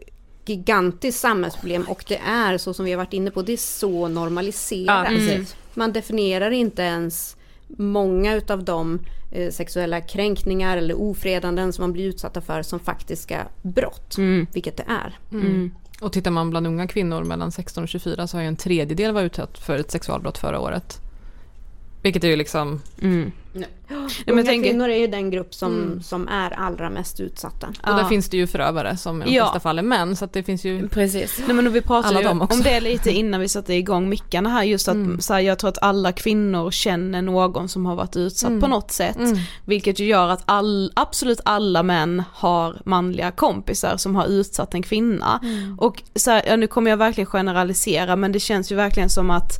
gigantiskt samhällsproblem och det är så som vi har varit inne på, det är så normaliserat. Ja, precis. Man definierar inte ens många utav de eh, sexuella kränkningar eller ofredanden som man blir utsatta för som faktiska brott, vilket det är. Och tittar man bland unga kvinnor mellan 16 och 24 så har ju en tredjedel varit utsatt för ett sexualbrott förra året. Vilket är ju liksom, Unga jag tänker- kvinnor är ju den grupp som, som är allra mest utsatta. och där finns det ju förövare som i de Ja. flesta fall är män så det finns ju Precis. Nej men vi pratade ju om det lite innan vi satte igång mickarna här just att så här, jag tror att alla kvinnor känner någon som har varit utsatt på något sätt. Vilket ju gör att all, absolut alla män har manliga kompisar som har utsatt en kvinna. Och så här, ja, nu kommer jag verkligen generalisera men det känns ju verkligen som att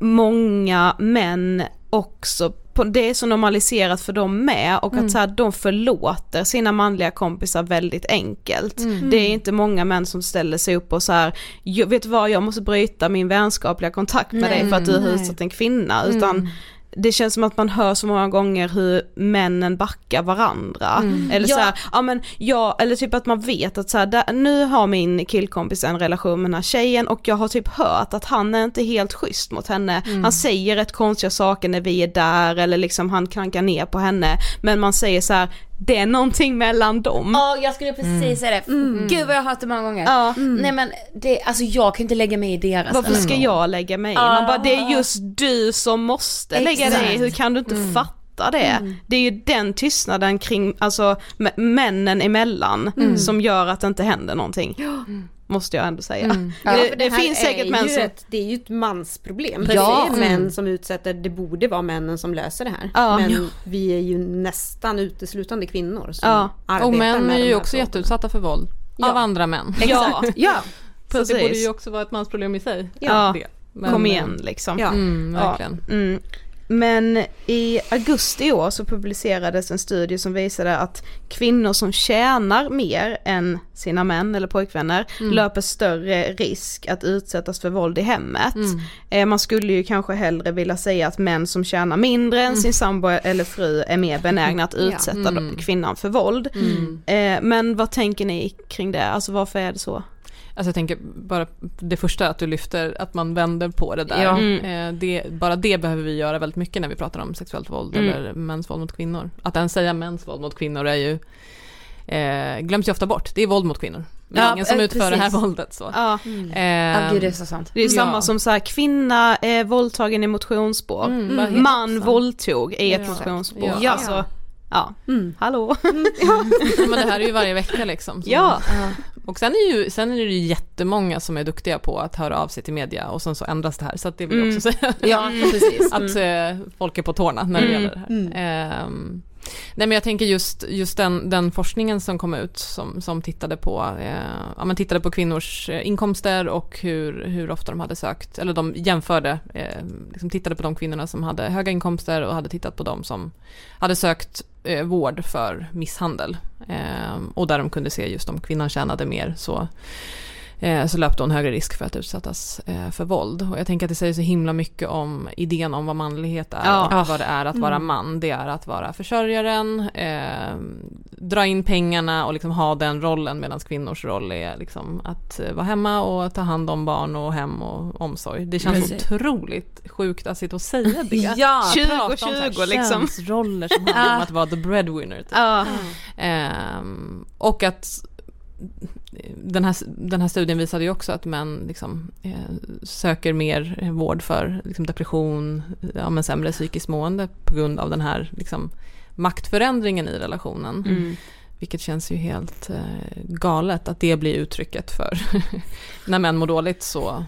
många män också på, det är så normaliserat för dem med och att så här, de förlåter sina manliga kompisar väldigt enkelt. Det är inte många män som ställer sig upp och så här, "Jag- vet du vad jag måste bryta min vänskapliga kontakt med dig för att du har utsatt en kvinna. Utan det känns som att man hör så många gånger hur männen backar varandra. Mm. Eller Ja. så här, ja men ja, eller typ att man vet att så här, där, nu har min killkompis en relation med den här tjejen och jag har typ hört att han är inte helt schysst mot henne. Mm. Han säger rätt konstiga saker när vi är där eller liksom han klankar ner på henne. Men man säger så här, det är någonting mellan dem. Ja, jag skulle precis säga det. Gud vad jag har hört det många gånger. Ja. Nej men det, alltså jag kan inte lägga mig i deras Varför ska jag lägga mig i? Man bara, det är just du som måste lägga dig i, Exakt. hur kan du inte fatta det? Det är ju den tystnaden kring, alltså männen emellan som gör att det inte händer någonting. Måste jag ändå säga. Ja, det det finns är säkert män som... ett, Det är ju ett mansproblem. Ja. Det är män som utsätter, det borde vara männen som löser det här. Ja. Men vi är ju nästan uteslutande kvinnor som Ja. arbetar Och män med är ju också frågorna. jätteutsatta för våld av andra män. Ja, Ja, Så det borde precis. ju också vara ett mansproblem i sig. Ja. Det. Men, Kom igen liksom. Ja. Mm, verkligen. Ja, mm. Men i augusti i år så publicerades en studie som visade att kvinnor som tjänar mer än sina män eller pojkvänner löper större risk att utsättas för våld i hemmet. Eh, man skulle ju kanske hellre vilja säga att män som tjänar mindre än sin sambo eller fru är mer benägna att [LAUGHS] utsätta Mm. kvinnan för våld. Eh, men vad tänker ni kring det? Alltså varför är det så? Alltså jag tänker bara det första att du lyfter, att man vänder på det där. Ja. Eh, det, bara det behöver vi göra väldigt mycket när vi pratar om sexuellt våld Mm. eller mäns våld mot kvinnor. Att ens säga mäns våld mot kvinnor är ju, eh, glöms ju ofta bort. Det är våld mot kvinnor. Men Ja, ingen som eh, utför det här precis. våldet så. Ja. Eh, ja gud det är så sant. Det är Ja. samma som så här, kvinna är våldtagen i motionsspår, Mm, heter man våldtog i ett Ja. motionsspår. Ja. Alltså, ja. hallå. Ja, men det här är ju varje vecka liksom. Ja. Och sen är, ju, sen är det ju jättemånga som är duktiga på att höra av sig till media och sen så ändras det här. Så att det vill jag också säga. Ja, precis. [LAUGHS] att eh, folk är på tårna när det Mm. gäller det här. Ehm, nej men jag tänker just, just den, den forskningen som kom ut som, som tittade, på, eh, ja, man tittade på kvinnors eh, inkomster och hur, hur ofta de hade sökt, eller de jämförde, eh, liksom tittade på de kvinnorna som hade höga inkomster och hade tittat på de som hade sökt eh, vård för misshandel. Eh, och där de kunde se just om kvinnan tjänade mer så så löpte hon högre risk för att utsättas eh, för våld. Och jag tänker att det säger så himla mycket om idén om vad manlighet är Ja. och vad det är att vara man. Det är att vara försörjaren, eh, dra in pengarna och liksom ha den rollen medan kvinnors roll är liksom att eh, vara hemma och ta hand om barn och hem och omsorg. Det känns Precis. otroligt sjukt att sitta och säga det. [LAUGHS] Ja, 20 Prata om så här 20 liksom. könsroller som handlar om [LAUGHS] att vara the breadwinner. Typ. Ja. Ehm, och att den här, den här studien visade ju också att män liksom, eh, söker mer vård för liksom, depression, ja, men sämre psykiskt mående på grund av den här liksom, maktförändringen i relationen. Mm. Vilket känns ju helt eh, galet att det blir uttrycket för [LAUGHS] när män mår dåligt så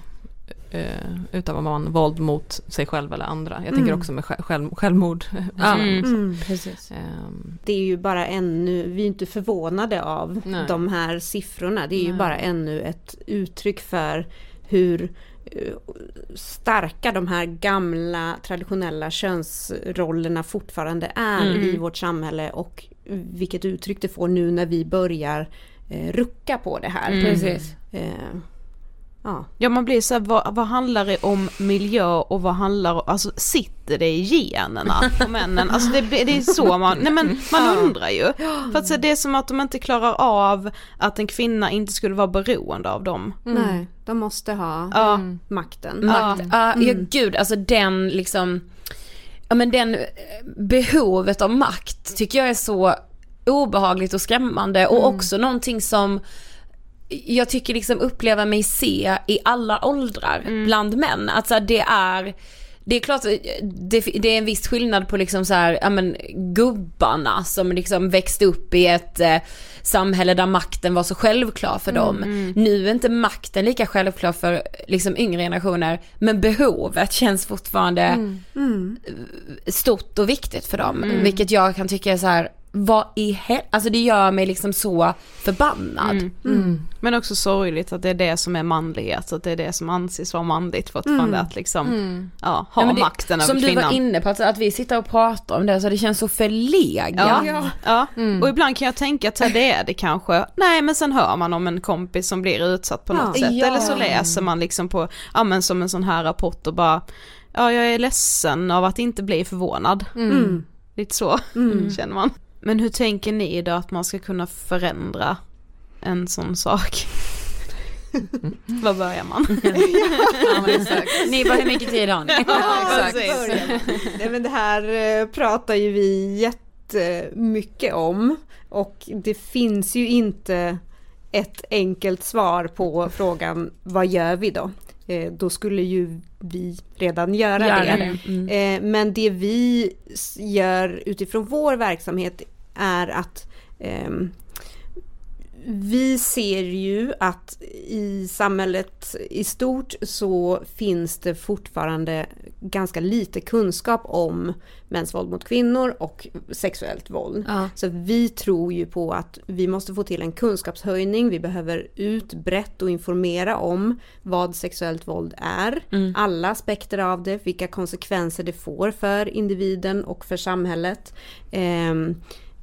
eh, utövar man våld mot sig själv eller andra. Jag tänker också med själv, själv, självmord. Ja, [LAUGHS] Mm. mm. precis. Ehm, Det är ju bara ännu, vi är inte förvånade av Nej. de här siffrorna. Det är ju Nej. bara ännu ett uttryck för hur eh, starka de här gamla traditionella könsrollerna fortfarande är Mm. i vårt samhälle och vilket uttryck det får nu när vi börjar eh, rucka på det här. Mm. Precis. Eh, ja. Ja man blir så här, vad, vad handlar det om miljö och vad handlar om, alltså sitter det i generna på männen? Alltså det, det är så man, nej men man undrar ju. För att så det är som att de inte klarar av att en kvinna inte skulle vara beroende av dem. Nej, de måste ha Ja. makten. Makt. Ja, ja Mm. gud, alltså den liksom, ja men den eh, behovet av makt tycker jag är så obehagligt och skrämmande och också någonting som jag tycker liksom uppleva mig se i alla åldrar bland män. Att så här, det är det är klart, det, det är en viss skillnad på liksom så här, ja men gubbarna som liksom växte upp i ett eh, samhälle där makten var så självklar för dem. Nu är inte makten lika självklar för liksom yngre generationer, men behovet känns fortfarande stort och viktigt för dem. Vilket jag kan tycka är så här, vad i hel- alltså det gör mig liksom så förbannad. Men också sorgligt att det är det som är manlighet, att det är det som anses vara manligt fortfarande att liksom, ja, ha Ja, det- makten Som över du kvinnan. var inne på, att, att vi sitter och pratar om det så det känns så förlegat. Ja, ja. och ibland kan jag tänka att det är det kanske. Nej men sen hör man om en kompis som blir utsatt på något Ja. sätt. Ja. Eller så läser man liksom på, ja men som en sån här rapport och bara ja jag är ledsen av att inte bli förvånad. Mm. Lite så Mm. känner man. Men hur tänker ni då att man ska kunna förändra en sån sak? [LAUGHS] Var börjar man? Ni bara, hur mycket tid har ni? [LAUGHS] Nej, men det här eh, pratar ju vi jättemycket om och det finns ju inte ett enkelt svar på frågan vad gör vi då? Eh, Då skulle ju vi redan göra Göra det. det, mm. Eh, Men det vi gör utifrån vår verksamhet är att ehm, vi ser ju att i samhället i stort så finns det fortfarande ganska lite kunskap om mäns våld mot kvinnor och sexuellt våld. Ja. Så vi tror ju på att vi måste få till en kunskapshöjning, vi behöver ut brett och informera om vad sexuellt våld är, Mm. alla aspekter av det, vilka konsekvenser det får för individen och för samhället. Ehm,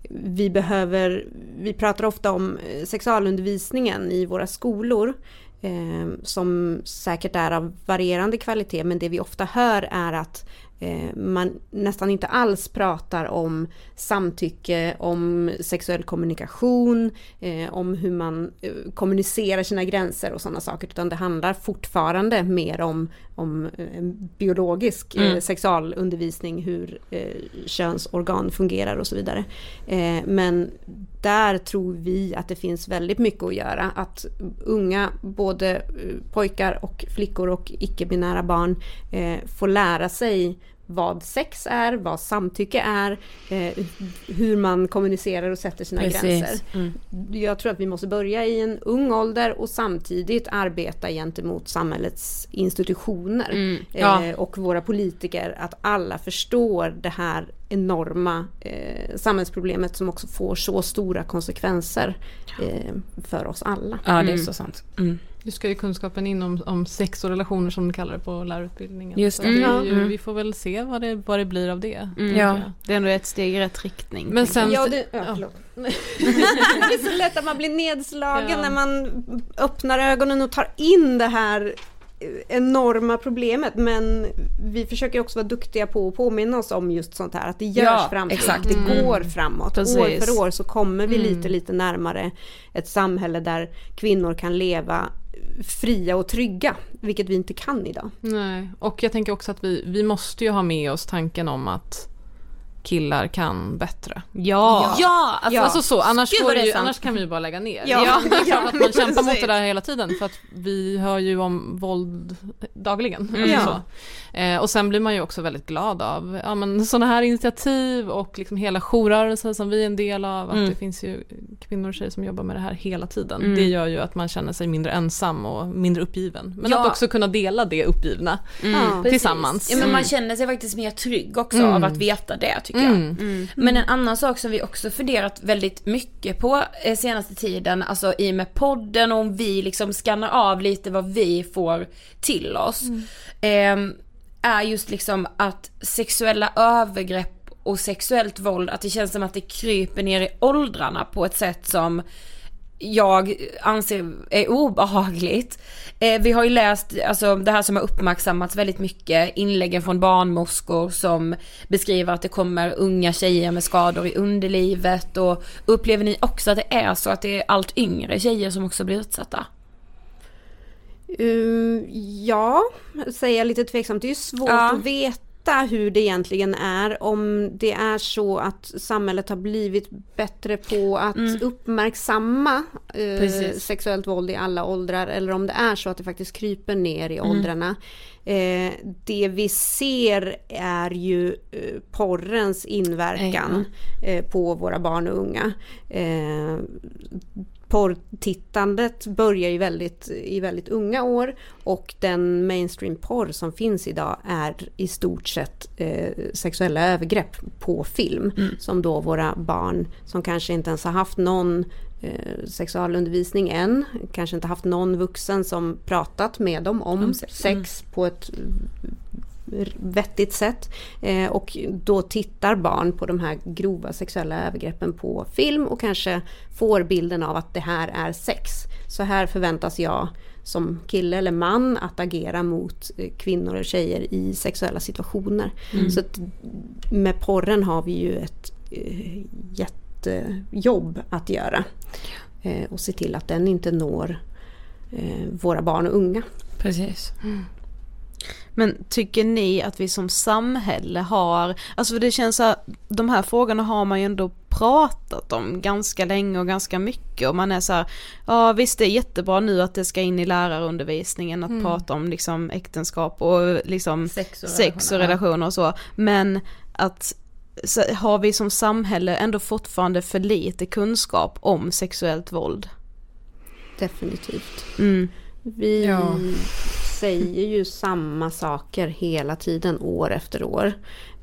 vi behöver, vi pratar ofta om eh, sexualundervisningen i våra skolor eh, som säkert är av varierande kvalitet men det vi ofta hör är att man nästan inte alls pratar om samtycke, om sexuell kommunikation, eh, om hur man eh, kommunicerar sina gränser och sådana saker utan det handlar fortfarande mer om, om eh, biologisk eh, Mm. sexualundervisning, hur eh, könsorgan fungerar och så vidare. Eh, men där tror vi att det finns väldigt mycket att göra. Att unga, både eh, pojkar och flickor och icke-binära barn eh, får lära sig vad sex är, vad samtycke är, eh, hur man kommunicerar och sätter sina Precis. gränser. Mm. Jag tror att vi måste börja i en ung ålder och samtidigt arbeta gentemot samhällets institutioner Mm, ja. eh, och våra politiker att alla förstår det här enorma eh, samhällsproblemet som också får så stora konsekvenser eh, för oss alla. Ja, det är Mm. så sant. Mm. Nu ska ju kunskapen in om, om sex och relationer som de kallar det på lärarutbildningen. Just Så det. Mm. ju, Mm. Vi får väl se vad det, vad det blir av det. Mm. Ja. Det är ändå ett steg i rätt riktning. Men sen, Ja, det, ja, förlåt. [LAUGHS] det är så lätt att man blir nedslagen Ja. när man öppnar ögonen och tar in det här enorma problemet men vi försöker också vara duktiga på att påminna oss om just sånt här att det görs Ja, framsteg, exakt. det Mm. går framåt. Precis. År för år så kommer vi Mm. lite lite närmare ett samhälle där kvinnor kan leva fria och trygga, vilket vi inte kan idag. Nej, och jag tänker också att vi, vi måste ju ha med oss tanken om att killar kan bättre. Ja! Ja, alltså, Alltså så, annars, Gud, ju, annars kan vi ju bara lägga ner. Ja. det är klart [LAUGHS] att man kämpar mot det där hela tiden för att vi hör ju om våld dagligen. Mm. Alltså Ja. så. Eh, och sen blir man ju också väldigt glad av ja, men sådana här initiativ och liksom hela jourrörelsen som vi är en del av. Att Mm. det finns ju kvinnor och tjejer som jobbar med det här hela tiden. Mm. Det gör ju att man känner sig mindre ensam och mindre uppgiven. Men Ja. att också kunna dela det uppgivna Ja. tillsammans. Ja men man Mm. känner sig faktiskt mer trygg också Mm. av att veta det tycker Mm. jag. Men en annan sak som vi också funderat väldigt mycket på eh, senaste tiden, alltså i och med podden och om vi liksom skannar av lite vad vi får till oss. ehm, är just liksom att sexuella övergrepp och sexuellt våld, att det känns som att det kryper ner i åldrarna på ett sätt som jag anser är obehagligt. Eh, vi har ju läst, alltså det här som har uppmärksammats väldigt mycket, inläggen från barnmorskor som beskriver att det kommer unga tjejer med skador i underlivet och upplever ni också att det är så att det är allt yngre tjejer som också blir utsatta? Um, ja, säger jag lite tveksamt. Det är ju svårt Ja. att veta hur det egentligen är. Om det är så att samhället har blivit bättre på att Mm. uppmärksamma eh, sexuellt våld i alla åldrar. Eller om det är så att det faktiskt kryper ner i Mm. åldrarna. Eh, det vi ser är ju eh, porrens inverkan eh, på våra barn och unga. Porrtittandet börjar ju väldigt, i väldigt unga år och den mainstream-porr som finns idag är i stort sett eh, sexuella övergrepp på film. Som då våra barn som kanske inte ens har haft någon eh, sexualundervisning än, kanske inte haft någon vuxen som pratat med dem om, sex, sex. på ett vettigt sätt. Eh, och då tittar barn på de här grova sexuella övergreppen på film och kanske får bilden av att det här är sex. Så här förväntas jag som kille eller man att agera mot eh, kvinnor och tjejer i sexuella situationer. Mm. Så att med porren har vi ju ett eh, jättejobb att göra. Eh, och se till att den inte når eh, våra barn och unga. Precis. Men tycker ni att vi som samhälle har, alltså för det känns så här, de här frågorna har man ju ändå pratat om ganska länge och ganska mycket och man är så här, ja visst det är jättebra nu att det ska in i lärarundervisningen att Mm. prata om liksom äktenskap och liksom Sex och sex och relationer, och så, men att så har vi som samhälle ändå fortfarande för lite kunskap om sexuellt våld? Definitivt. Mm. Vi Ja. Säger ju samma saker hela tiden, år efter år.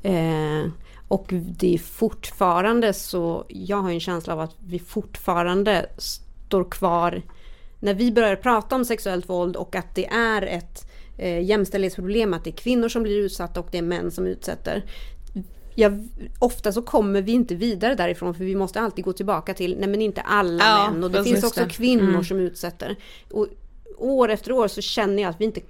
Eh, och det är fortfarande så, jag har en känsla av att vi fortfarande står kvar när vi börjar prata om sexuellt våld och att det är ett eh, jämställdhetsproblem, att det är kvinnor som blir utsatta och det är män som utsätter. Jag, ofta så kommer vi inte vidare därifrån för vi måste alltid gå tillbaka till, nej men inte alla Ja, män och det finns också det. kvinnor Mm. som utsätter. Och år efter år så känner jag att vi inte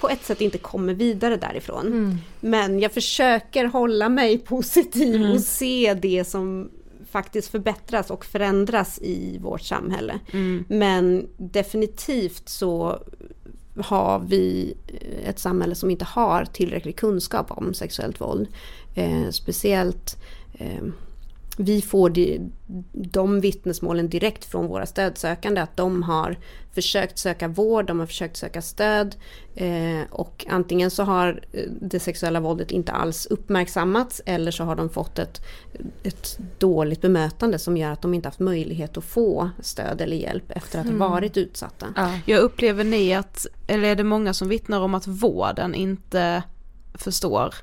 på ett sätt inte kommer vidare därifrån. Mm. Men jag försöker hålla mig positiv Mm. och se det som faktiskt förbättras och förändras i vårt samhälle. Mm. Men definitivt så har vi ett samhälle som inte har tillräcklig kunskap om sexuellt våld. Eh, speciellt eh, vi får de, de vittnesmålen direkt från våra stödsökande att de har försökt söka vård, de har försökt söka stöd eh, och antingen så har eh, det sexuella våldet inte alls uppmärksammats eller så har de fått ett, ett dåligt bemötande som gör att de inte haft möjlighet att få stöd eller hjälp efter att ha Mm. varit utsatta. Jag upplever ni att, eller är det många som vittnar om att vården inte förstår?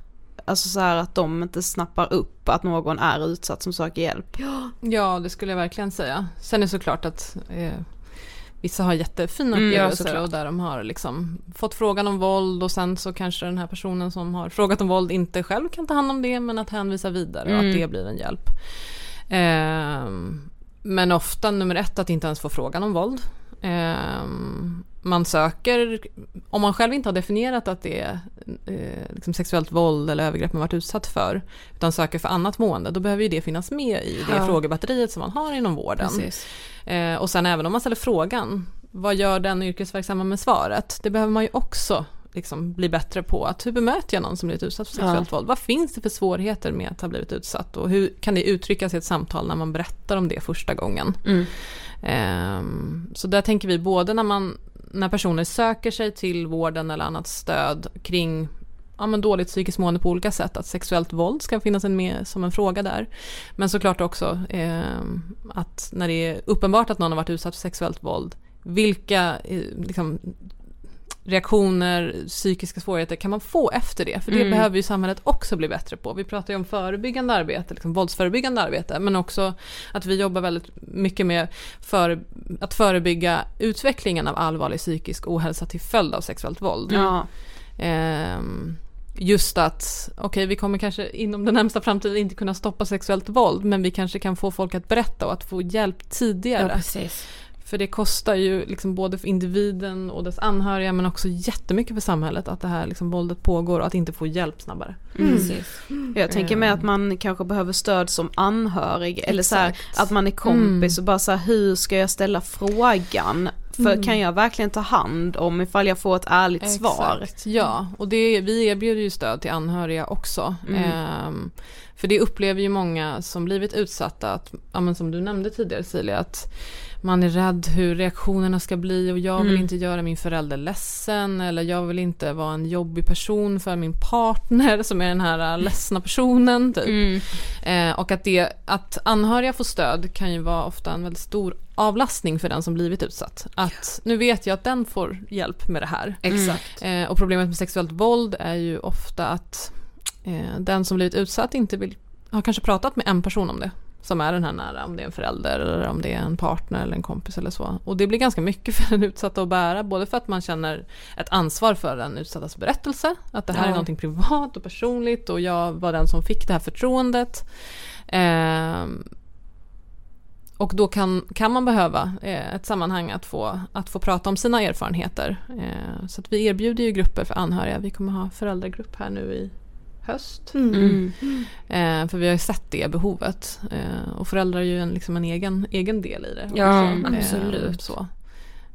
Alltså så här att de inte snappar upp att någon är utsatt som söker hjälp. Ja, det skulle jag verkligen säga. Sen är det såklart att eh, vissa har jättefina Mm, upplevelser såklart. och där de har liksom fått frågan om våld och sen så kanske den här personen som har frågat om våld inte själv kan ta hand om det men att hänvisa vidare och Mm. att det blir en hjälp. Ehm, men ofta nummer ett att inte ens få frågan om våld. Ehm, man söker, om man själv inte har definierat att det är eh, liksom sexuellt våld eller övergrepp man varit utsatt för, utan söker för annat mående, då behöver ju det finnas med i det Ja. frågebatteriet som man har inom vården. Eh, och sen även om man ställer frågan, vad gör den yrkesverksamma med svaret? Det behöver man ju också liksom bli bättre på. Att hur bemöter jag någon som blivit utsatt för sexuellt våld? Vad finns det för svårigheter med att ha blivit utsatt? Och hur kan det uttryckas i ett samtal när man berättar om det första gången? Mm. Ehm, så där tänker vi både när, man, när personer söker sig till vården eller annat stöd kring ja, men dåligt psykiskt mående på olika sätt, att sexuellt våld ska finnas en med som en fråga där. Men såklart också eh, att när det är uppenbart att någon har varit utsatt för sexuellt våld, vilka eh, liksom, reaktioner, psykiska svårigheter kan man få efter det? För det Mm. behöver ju samhället också bli bättre på. Vi pratar ju om förebyggande arbete, liksom våldsförebyggande arbete, men också att vi jobbar väldigt mycket med för, att förebygga utvecklingen av allvarlig psykisk ohälsa till följd av sexuellt våld. Ja. Ehm, just att, okej vi kommer kanske inom den närmsta framtiden inte kunna stoppa sexuellt våld, men vi kanske kan få folk att berätta och att få hjälp tidigare. Ja. För det kostar ju liksom både för individen och dess anhöriga men också jättemycket för samhället att det här liksom våldet pågår och att inte få hjälp snabbare. Mm. Precis. Jag tänker med att man kanske behöver stöd som anhörig eller så här, att man är kompis Mm. och bara så här, hur ska jag ställa frågan? För Mm. kan jag verkligen ta hand om ifall jag får ett ärligt svar? Exakt, ja. Och det, vi erbjuder ju stöd till anhöriga också. Mm. Ehm, för det upplever ju många som blivit utsatta, att, ja, men som du nämnde tidigare Silja, att man är rädd hur reaktionerna ska bli och jag vill Mm. inte göra min förälder ledsen eller jag vill inte vara en jobbig person för min partner som är den här äh, ledsna personen. Typ. Mm. Eh, och att, det, att anhöriga får stöd kan ju vara ofta en väldigt stor avlastning för den som blivit utsatt. Att nu vet jag att den får hjälp med det här. Exakt. Eh, och problemet med sexuellt våld är ju ofta att eh, den som blivit utsatt inte vill, har kanske pratat med en person om det. Som är den här nära, om det är en förälder eller om det är en partner eller en kompis eller så. Och det blir ganska mycket [LAUGHS] för den utsatta att bära, både för att man känner ett ansvar för den utsattas berättelse, att det här Ja. är någonting privat och personligt och jag var den som fick det här förtroendet. Ehm, och då kan, kan man behöva eh, ett sammanhang att få, att få prata om sina erfarenheter. Eh, så att vi erbjuder ju grupper för anhöriga. Vi kommer ha föräldragrupp här nu i höst. Mm. Eh, för vi har ju sett det behovet. Eh, och föräldrar är ju en, liksom en egen, egen del i det. Ja, också. Eh, absolut. så.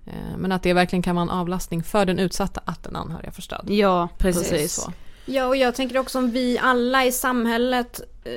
Eh, men att det verkligen kan vara en avlastning för den utsatta att den anhöriga får stöd. Ja, Precis. precis. Så. Ja, och jag tänker också om vi alla i samhället eh,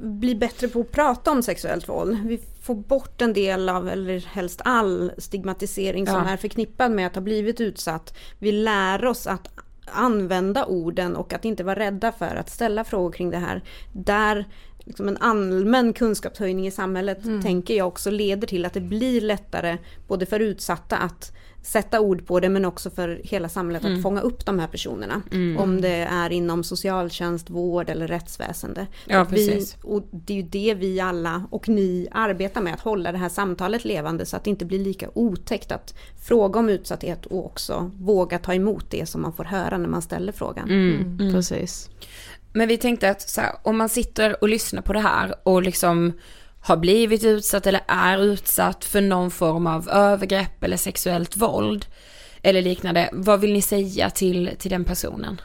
blir bättre på att prata om sexuellt våld. Vi får bort en del av, eller helst all stigmatisering som Ja. är förknippad med att ha blivit utsatt. Vi lär oss att använda orden och att inte vara rädda för att ställa frågor kring det här. Där liksom en allmän kunskapshöjning i samhället tänker jag också leder till att det blir lättare både för utsatta att sätta ord på det men också för hela samhället att fånga upp de här personerna. Om det är inom socialtjänst, vård eller rättsväsende. Ja, Att vi, precis. och det är ju det vi alla och ni arbetar med, att hålla det här samtalet levande så att det inte blir lika otäckt att fråga om utsatthet och också våga ta emot det som man får höra när man ställer frågan. Mm, Precis. Men vi tänkte att så här, om man sitter och lyssnar på det här och liksom har blivit utsatt eller är utsatt för någon form av övergrepp eller sexuellt våld eller liknande. Vad vill ni säga till, till den personen?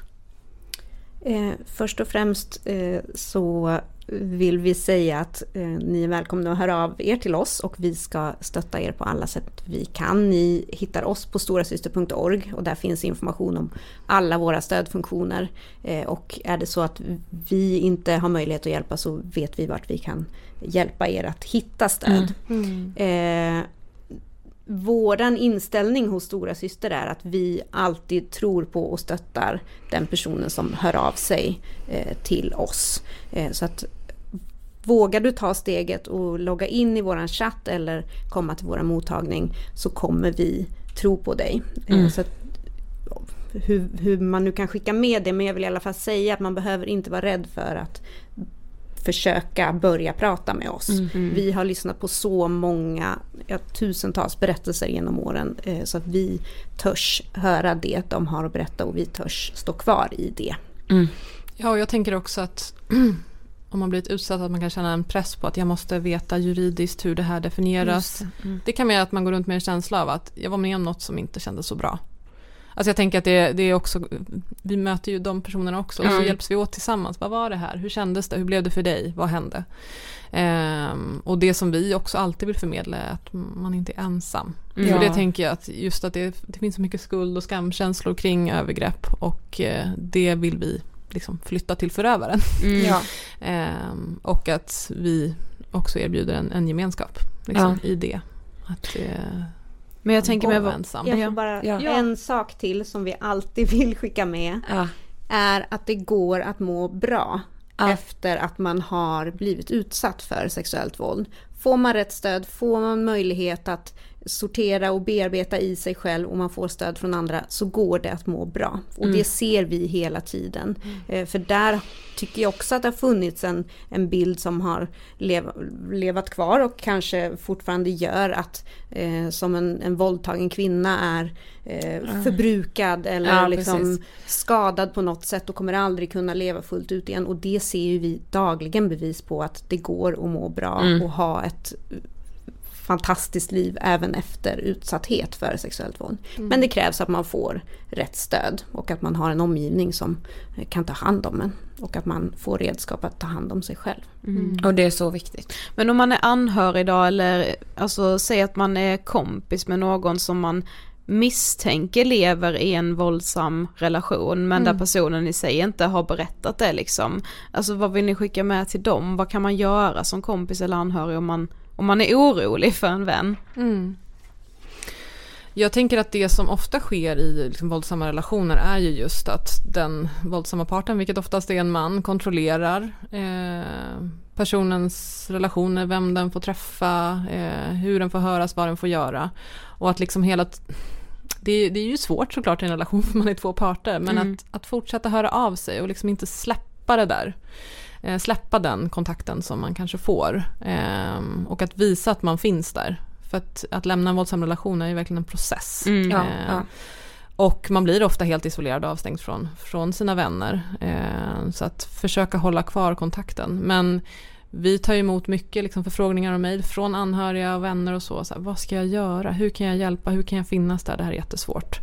Eh, först och främst eh, så vill vi säga att eh, ni är välkomna att höra av er till oss och vi ska stötta er på alla sätt vi kan. Ni hittar oss på storasyster.org och där finns information om alla våra stödfunktioner. Eh, och är det så att vi inte har möjlighet att hjälpa så vet vi vart vi kan hjälpa er att hitta stöd. Eh, våran inställning hos stora syster är att vi alltid tror på och stöttar den personen som hör av sig eh, till oss. Så att vågar du ta steget och logga in i våran chatt eller komma till våran mottagning så kommer vi tro på dig. Eh, så att, hur, hur man nu kan skicka med det men jag vill i alla fall säga att man behöver inte vara rädd för att försöka börja prata med oss. Vi har lyssnat på så många, ja, tusentals berättelser genom åren eh, så att vi törs höra det de har att berätta och vi törs stå kvar i det. Ja, och jag tänker också att [CLEARS THROAT] om man blivit utsatt att man kan känna en press på att jag måste veta juridiskt hur det här definieras. Det kan göra att man går runt med en känsla av att jag var med om något som inte kändes så bra. Alltså jag tänker att det, det är också, vi möter ju de personerna också och så hjälps vi åt tillsammans. Vad var det här? Hur kändes det? Hur blev det för dig? Vad hände? Ehm, och det som vi också alltid vill förmedla är att man inte är ensam. Ja. För det tänker jag att just att det, det finns så mycket skuld och skamkänslor kring övergrepp och eh, det vill vi liksom flytta till förövaren. Ja. [LAUGHS] Ehm, och att vi också erbjuder en, en gemenskap liksom, i det. Att det Men jag tänker mig vad... ensam. Jag får bara Ja. en sak till som vi alltid [LAUGHS] vill skicka med. Ja. är att det går att må bra Ja. efter att man har blivit utsatt för sexuellt våld. Får man rätt stöd, får man möjlighet att sortera och bearbeta i sig själv och man får stöd från andra så går det att må bra. Och det ser vi hela tiden. Eh, För där tycker jag också att det har funnits en, en bild som har lev, levat kvar och kanske fortfarande gör att eh, som en, en våldtagen kvinna är eh, förbrukad eller Ja, liksom skadad på något sätt och kommer aldrig kunna leva fullt ut igen. Och det ser ju vi dagligen bevis på att det går att må bra och ha ett fantastiskt liv även efter utsatthet för sexuellt våld. Men det krävs att man får rätt stöd och att man har en omgivning som eh, kan ta hand om en. Och att man får redskap att ta hand om sig själv. Och det är så viktigt. Men om man är anhörig då eller alltså säg att man är kompis med någon som man misstänker lever i en våldsam relation men där personen i sig inte har berättat det liksom. Alltså vad vill ni skicka med till dem? Vad kan man göra som kompis eller anhörig om man, om man är orolig för en vän? Jag tänker att det som ofta sker i liksom våldsamma relationer är ju just att den våldsamma parten, vilket oftast är en man, kontrollerar eh, personens relationer, vem den får träffa, eh, hur den får höras, vad den får göra. Och att liksom hela... Det är, det är ju svårt såklart i en relation för man är två parter, men att, att fortsätta höra av sig och liksom inte släppa det där. Eh, släppa den kontakten som man kanske får. Eh, och att visa att man finns där. För att, att lämna en våldsam relation är ju verkligen en process. Mm, ja, Eh, ja. Och man blir ofta helt isolerad och avstängd från, från sina vänner. Eh, så att försöka hålla kvar kontakten. Men vi tar emot mycket liksom, förfrågningar och mejl från anhöriga och vänner och så. så här, vad ska jag göra? Hur kan jag hjälpa? Hur kan jag finnas där? Det här är jättesvårt.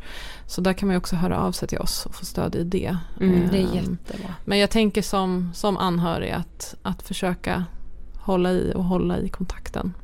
Så där kan man ju också höra av sig till oss och få stöd i det. Mm, det är Eh, jättebra. Men jag tänker som, som anhörig att, att försöka hålla i och hålla i kontakten.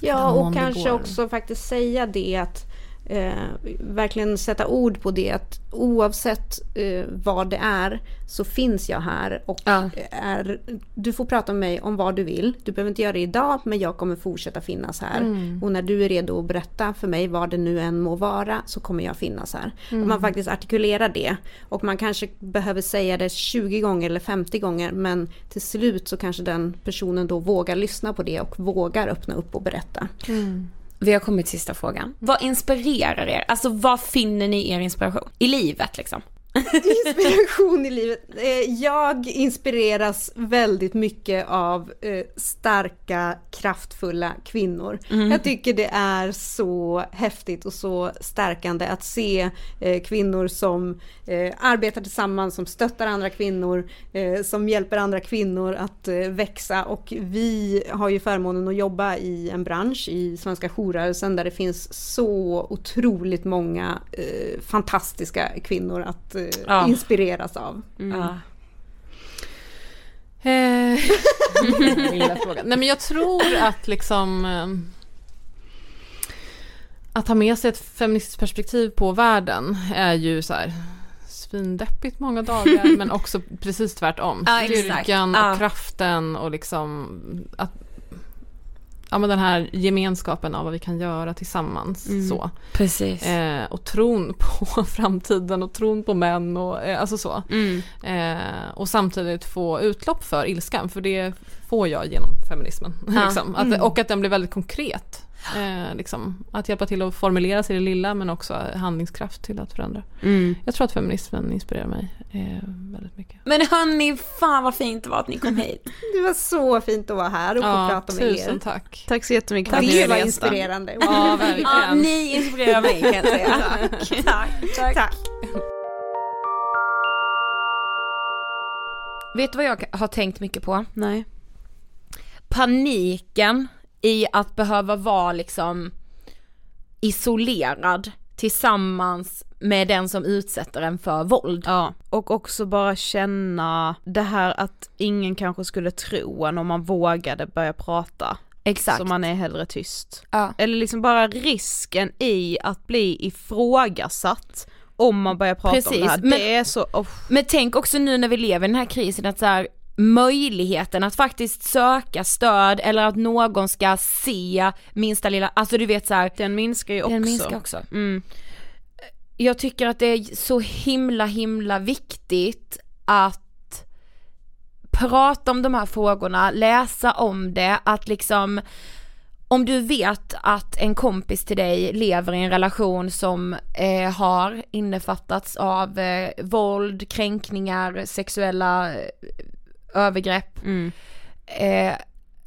Ja, och kanske går. också faktiskt säga det att eh, verkligen sätta ord på det att oavsett eh, vad det är så finns jag här och Ja. är, du får prata med mig om vad du vill. Du behöver inte göra det idag men jag kommer fortsätta finnas här. Och när du är redo att berätta för mig vad det nu än må vara så kommer jag finnas här. Att man faktiskt artikulerar det. Och man kanske behöver säga det 20 gånger eller 50 gånger men till slut så kanske den personen då vågar lyssna på det och vågar öppna upp och berätta. Vi har kommit till sista frågan. Vad inspirerar er? Alltså vad finner ni er inspiration? I livet liksom. [LAUGHS] Inspiration i livet. Eh, Jag inspireras väldigt mycket av eh, starka, kraftfulla kvinnor. Jag tycker det är så häftigt och så stärkande att se eh, kvinnor som arbetar tillsammans, som stöttar andra kvinnor, som hjälper andra kvinnor att växa. Och vi har ju förmånen att jobba i en bransch i Svenska jourrörelsen där det finns så otroligt många fantastiska kvinnor att Ja. inspireras av. Ja. Eh, [LAUGHS] lilla fråga. Nej men jag tror att liksom eh, att ha med sig ett feministiskt perspektiv på världen är ju så här svindeppigt många dagar [LAUGHS] men också precis tvärtom. Styrkan Ja. och kraften och liksom att Ja men den här gemenskapen av vad vi kan göra tillsammans. Så. Precis. Eh, och tron på [LAUGHS] framtiden och tron på män och eh, alltså så. Mm. Eh, och samtidigt få utlopp för ilskan, för det får jag genom feminismen. [LAUGHS] Ja. liksom. att, Och att den blir väldigt konkret. Eh, liksom. Att hjälpa till att formulera sig i det lilla men också handlingskraft till att förändra. Mm. Jag tror att feminismen inspirerar mig eh, väldigt mycket. Men hörni, fan vad fint det var att ni kom hit. [LAUGHS] Det var så fint att vara här och få Ja, prata med tusen er. tack. Tack så jättemycket för att ni var inspirerande. Ja, verkligen. [LAUGHS] Ja, ni inspirerar mig kan jag säga. [LAUGHS] Tack. Tack. Tack. Vet du vad jag har tänkt mycket på? Nej. Paniken i att behöva vara liksom isolerad tillsammans med den som utsätter en för våld. Ja, och också bara känna det här att ingen kanske skulle tro en om man vågade börja prata. Exakt. Så man är hellre tyst. Ja. Eller liksom bara risken i att bli ifrågasatt om man börjar prata om Precis, det här. men- det är så, oh. Men tänk också nu när vi lever i den här krisen att så här, möjligheten att faktiskt söka stöd eller att någon ska se minsta lilla, alltså du vet så här, den minskar ju också. den minskar också. Mm. Jag tycker att det är så himla himla viktigt att prata om de här frågorna, läsa om det, att liksom om du vet att en kompis till dig lever i en relation som eh, har innefattats av eh, våld, kränkningar, sexuella eh, övergrepp. Mm. Eh,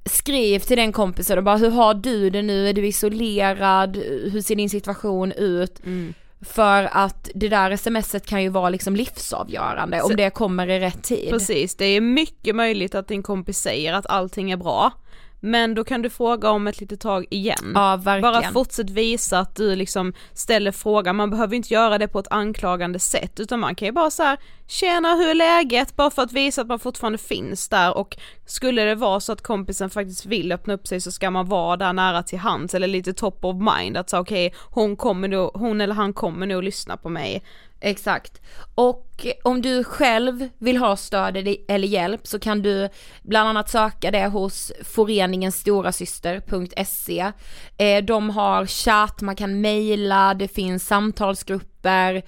skriv till den kompisen och bara hur har du det nu, är du isolerad, hur ser din situation ut? Mm. För att det där smset kan ju vara liksom livsavgörande om Så- det kommer i rätt tid. Precis, det är mycket möjligt att din kompis säger att allting är bra. Men då kan du fråga om ett litet tag igen. Ja. Bara fortsätt visa att du liksom ställer frågan, man behöver inte göra det på ett anklagande sätt utan man kan ju bara så här, tjena hur är läget? Bara för att visa att man fortfarande finns där och skulle det vara så att kompisen faktiskt vill öppna upp sig så ska man vara där nära till hands eller lite top of mind att säga okej hon kommer nog, hon eller han kommer nog lyssna på mig. Exakt. Och om du själv vill ha stöd eller- hjälp så kan du bland annat söka det hos föreningen storasyster.se. Eh, de har chatt, man kan mejla, det finns samtalsgrupper,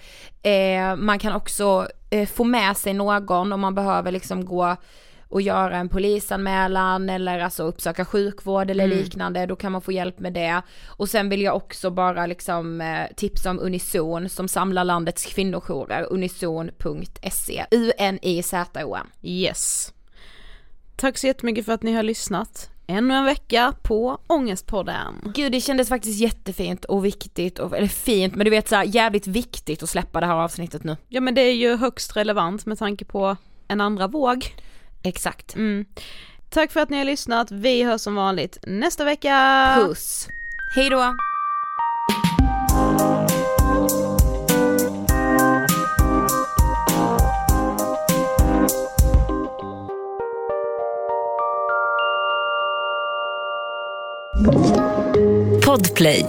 eh, man kan också eh, få med sig någon om man behöver liksom gå och göra en polisanmälan eller alltså uppsöka sjukvård eller liknande, då kan man få hjälp med det. Och sen vill jag också bara liksom eh, tipsa om Unison som samlar landets kvinnojourer, unison.se, U-N-I-Z-O-N. Yes. Tack så jättemycket för att ni har lyssnat. Ännu en vecka på Ångestpodden. Gud det kändes faktiskt jättefint och viktigt, och, eller fint men du vet såhär jävligt viktigt att släppa det här avsnittet nu. Ja men det är ju högst relevant med tanke på en andra våg. Exakt. Mm. Tack för att ni har lyssnat, vi hörs som vanligt nästa vecka. Puss. Hej då. Podplay.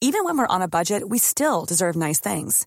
Even when we're on a budget, we still deserve nice things.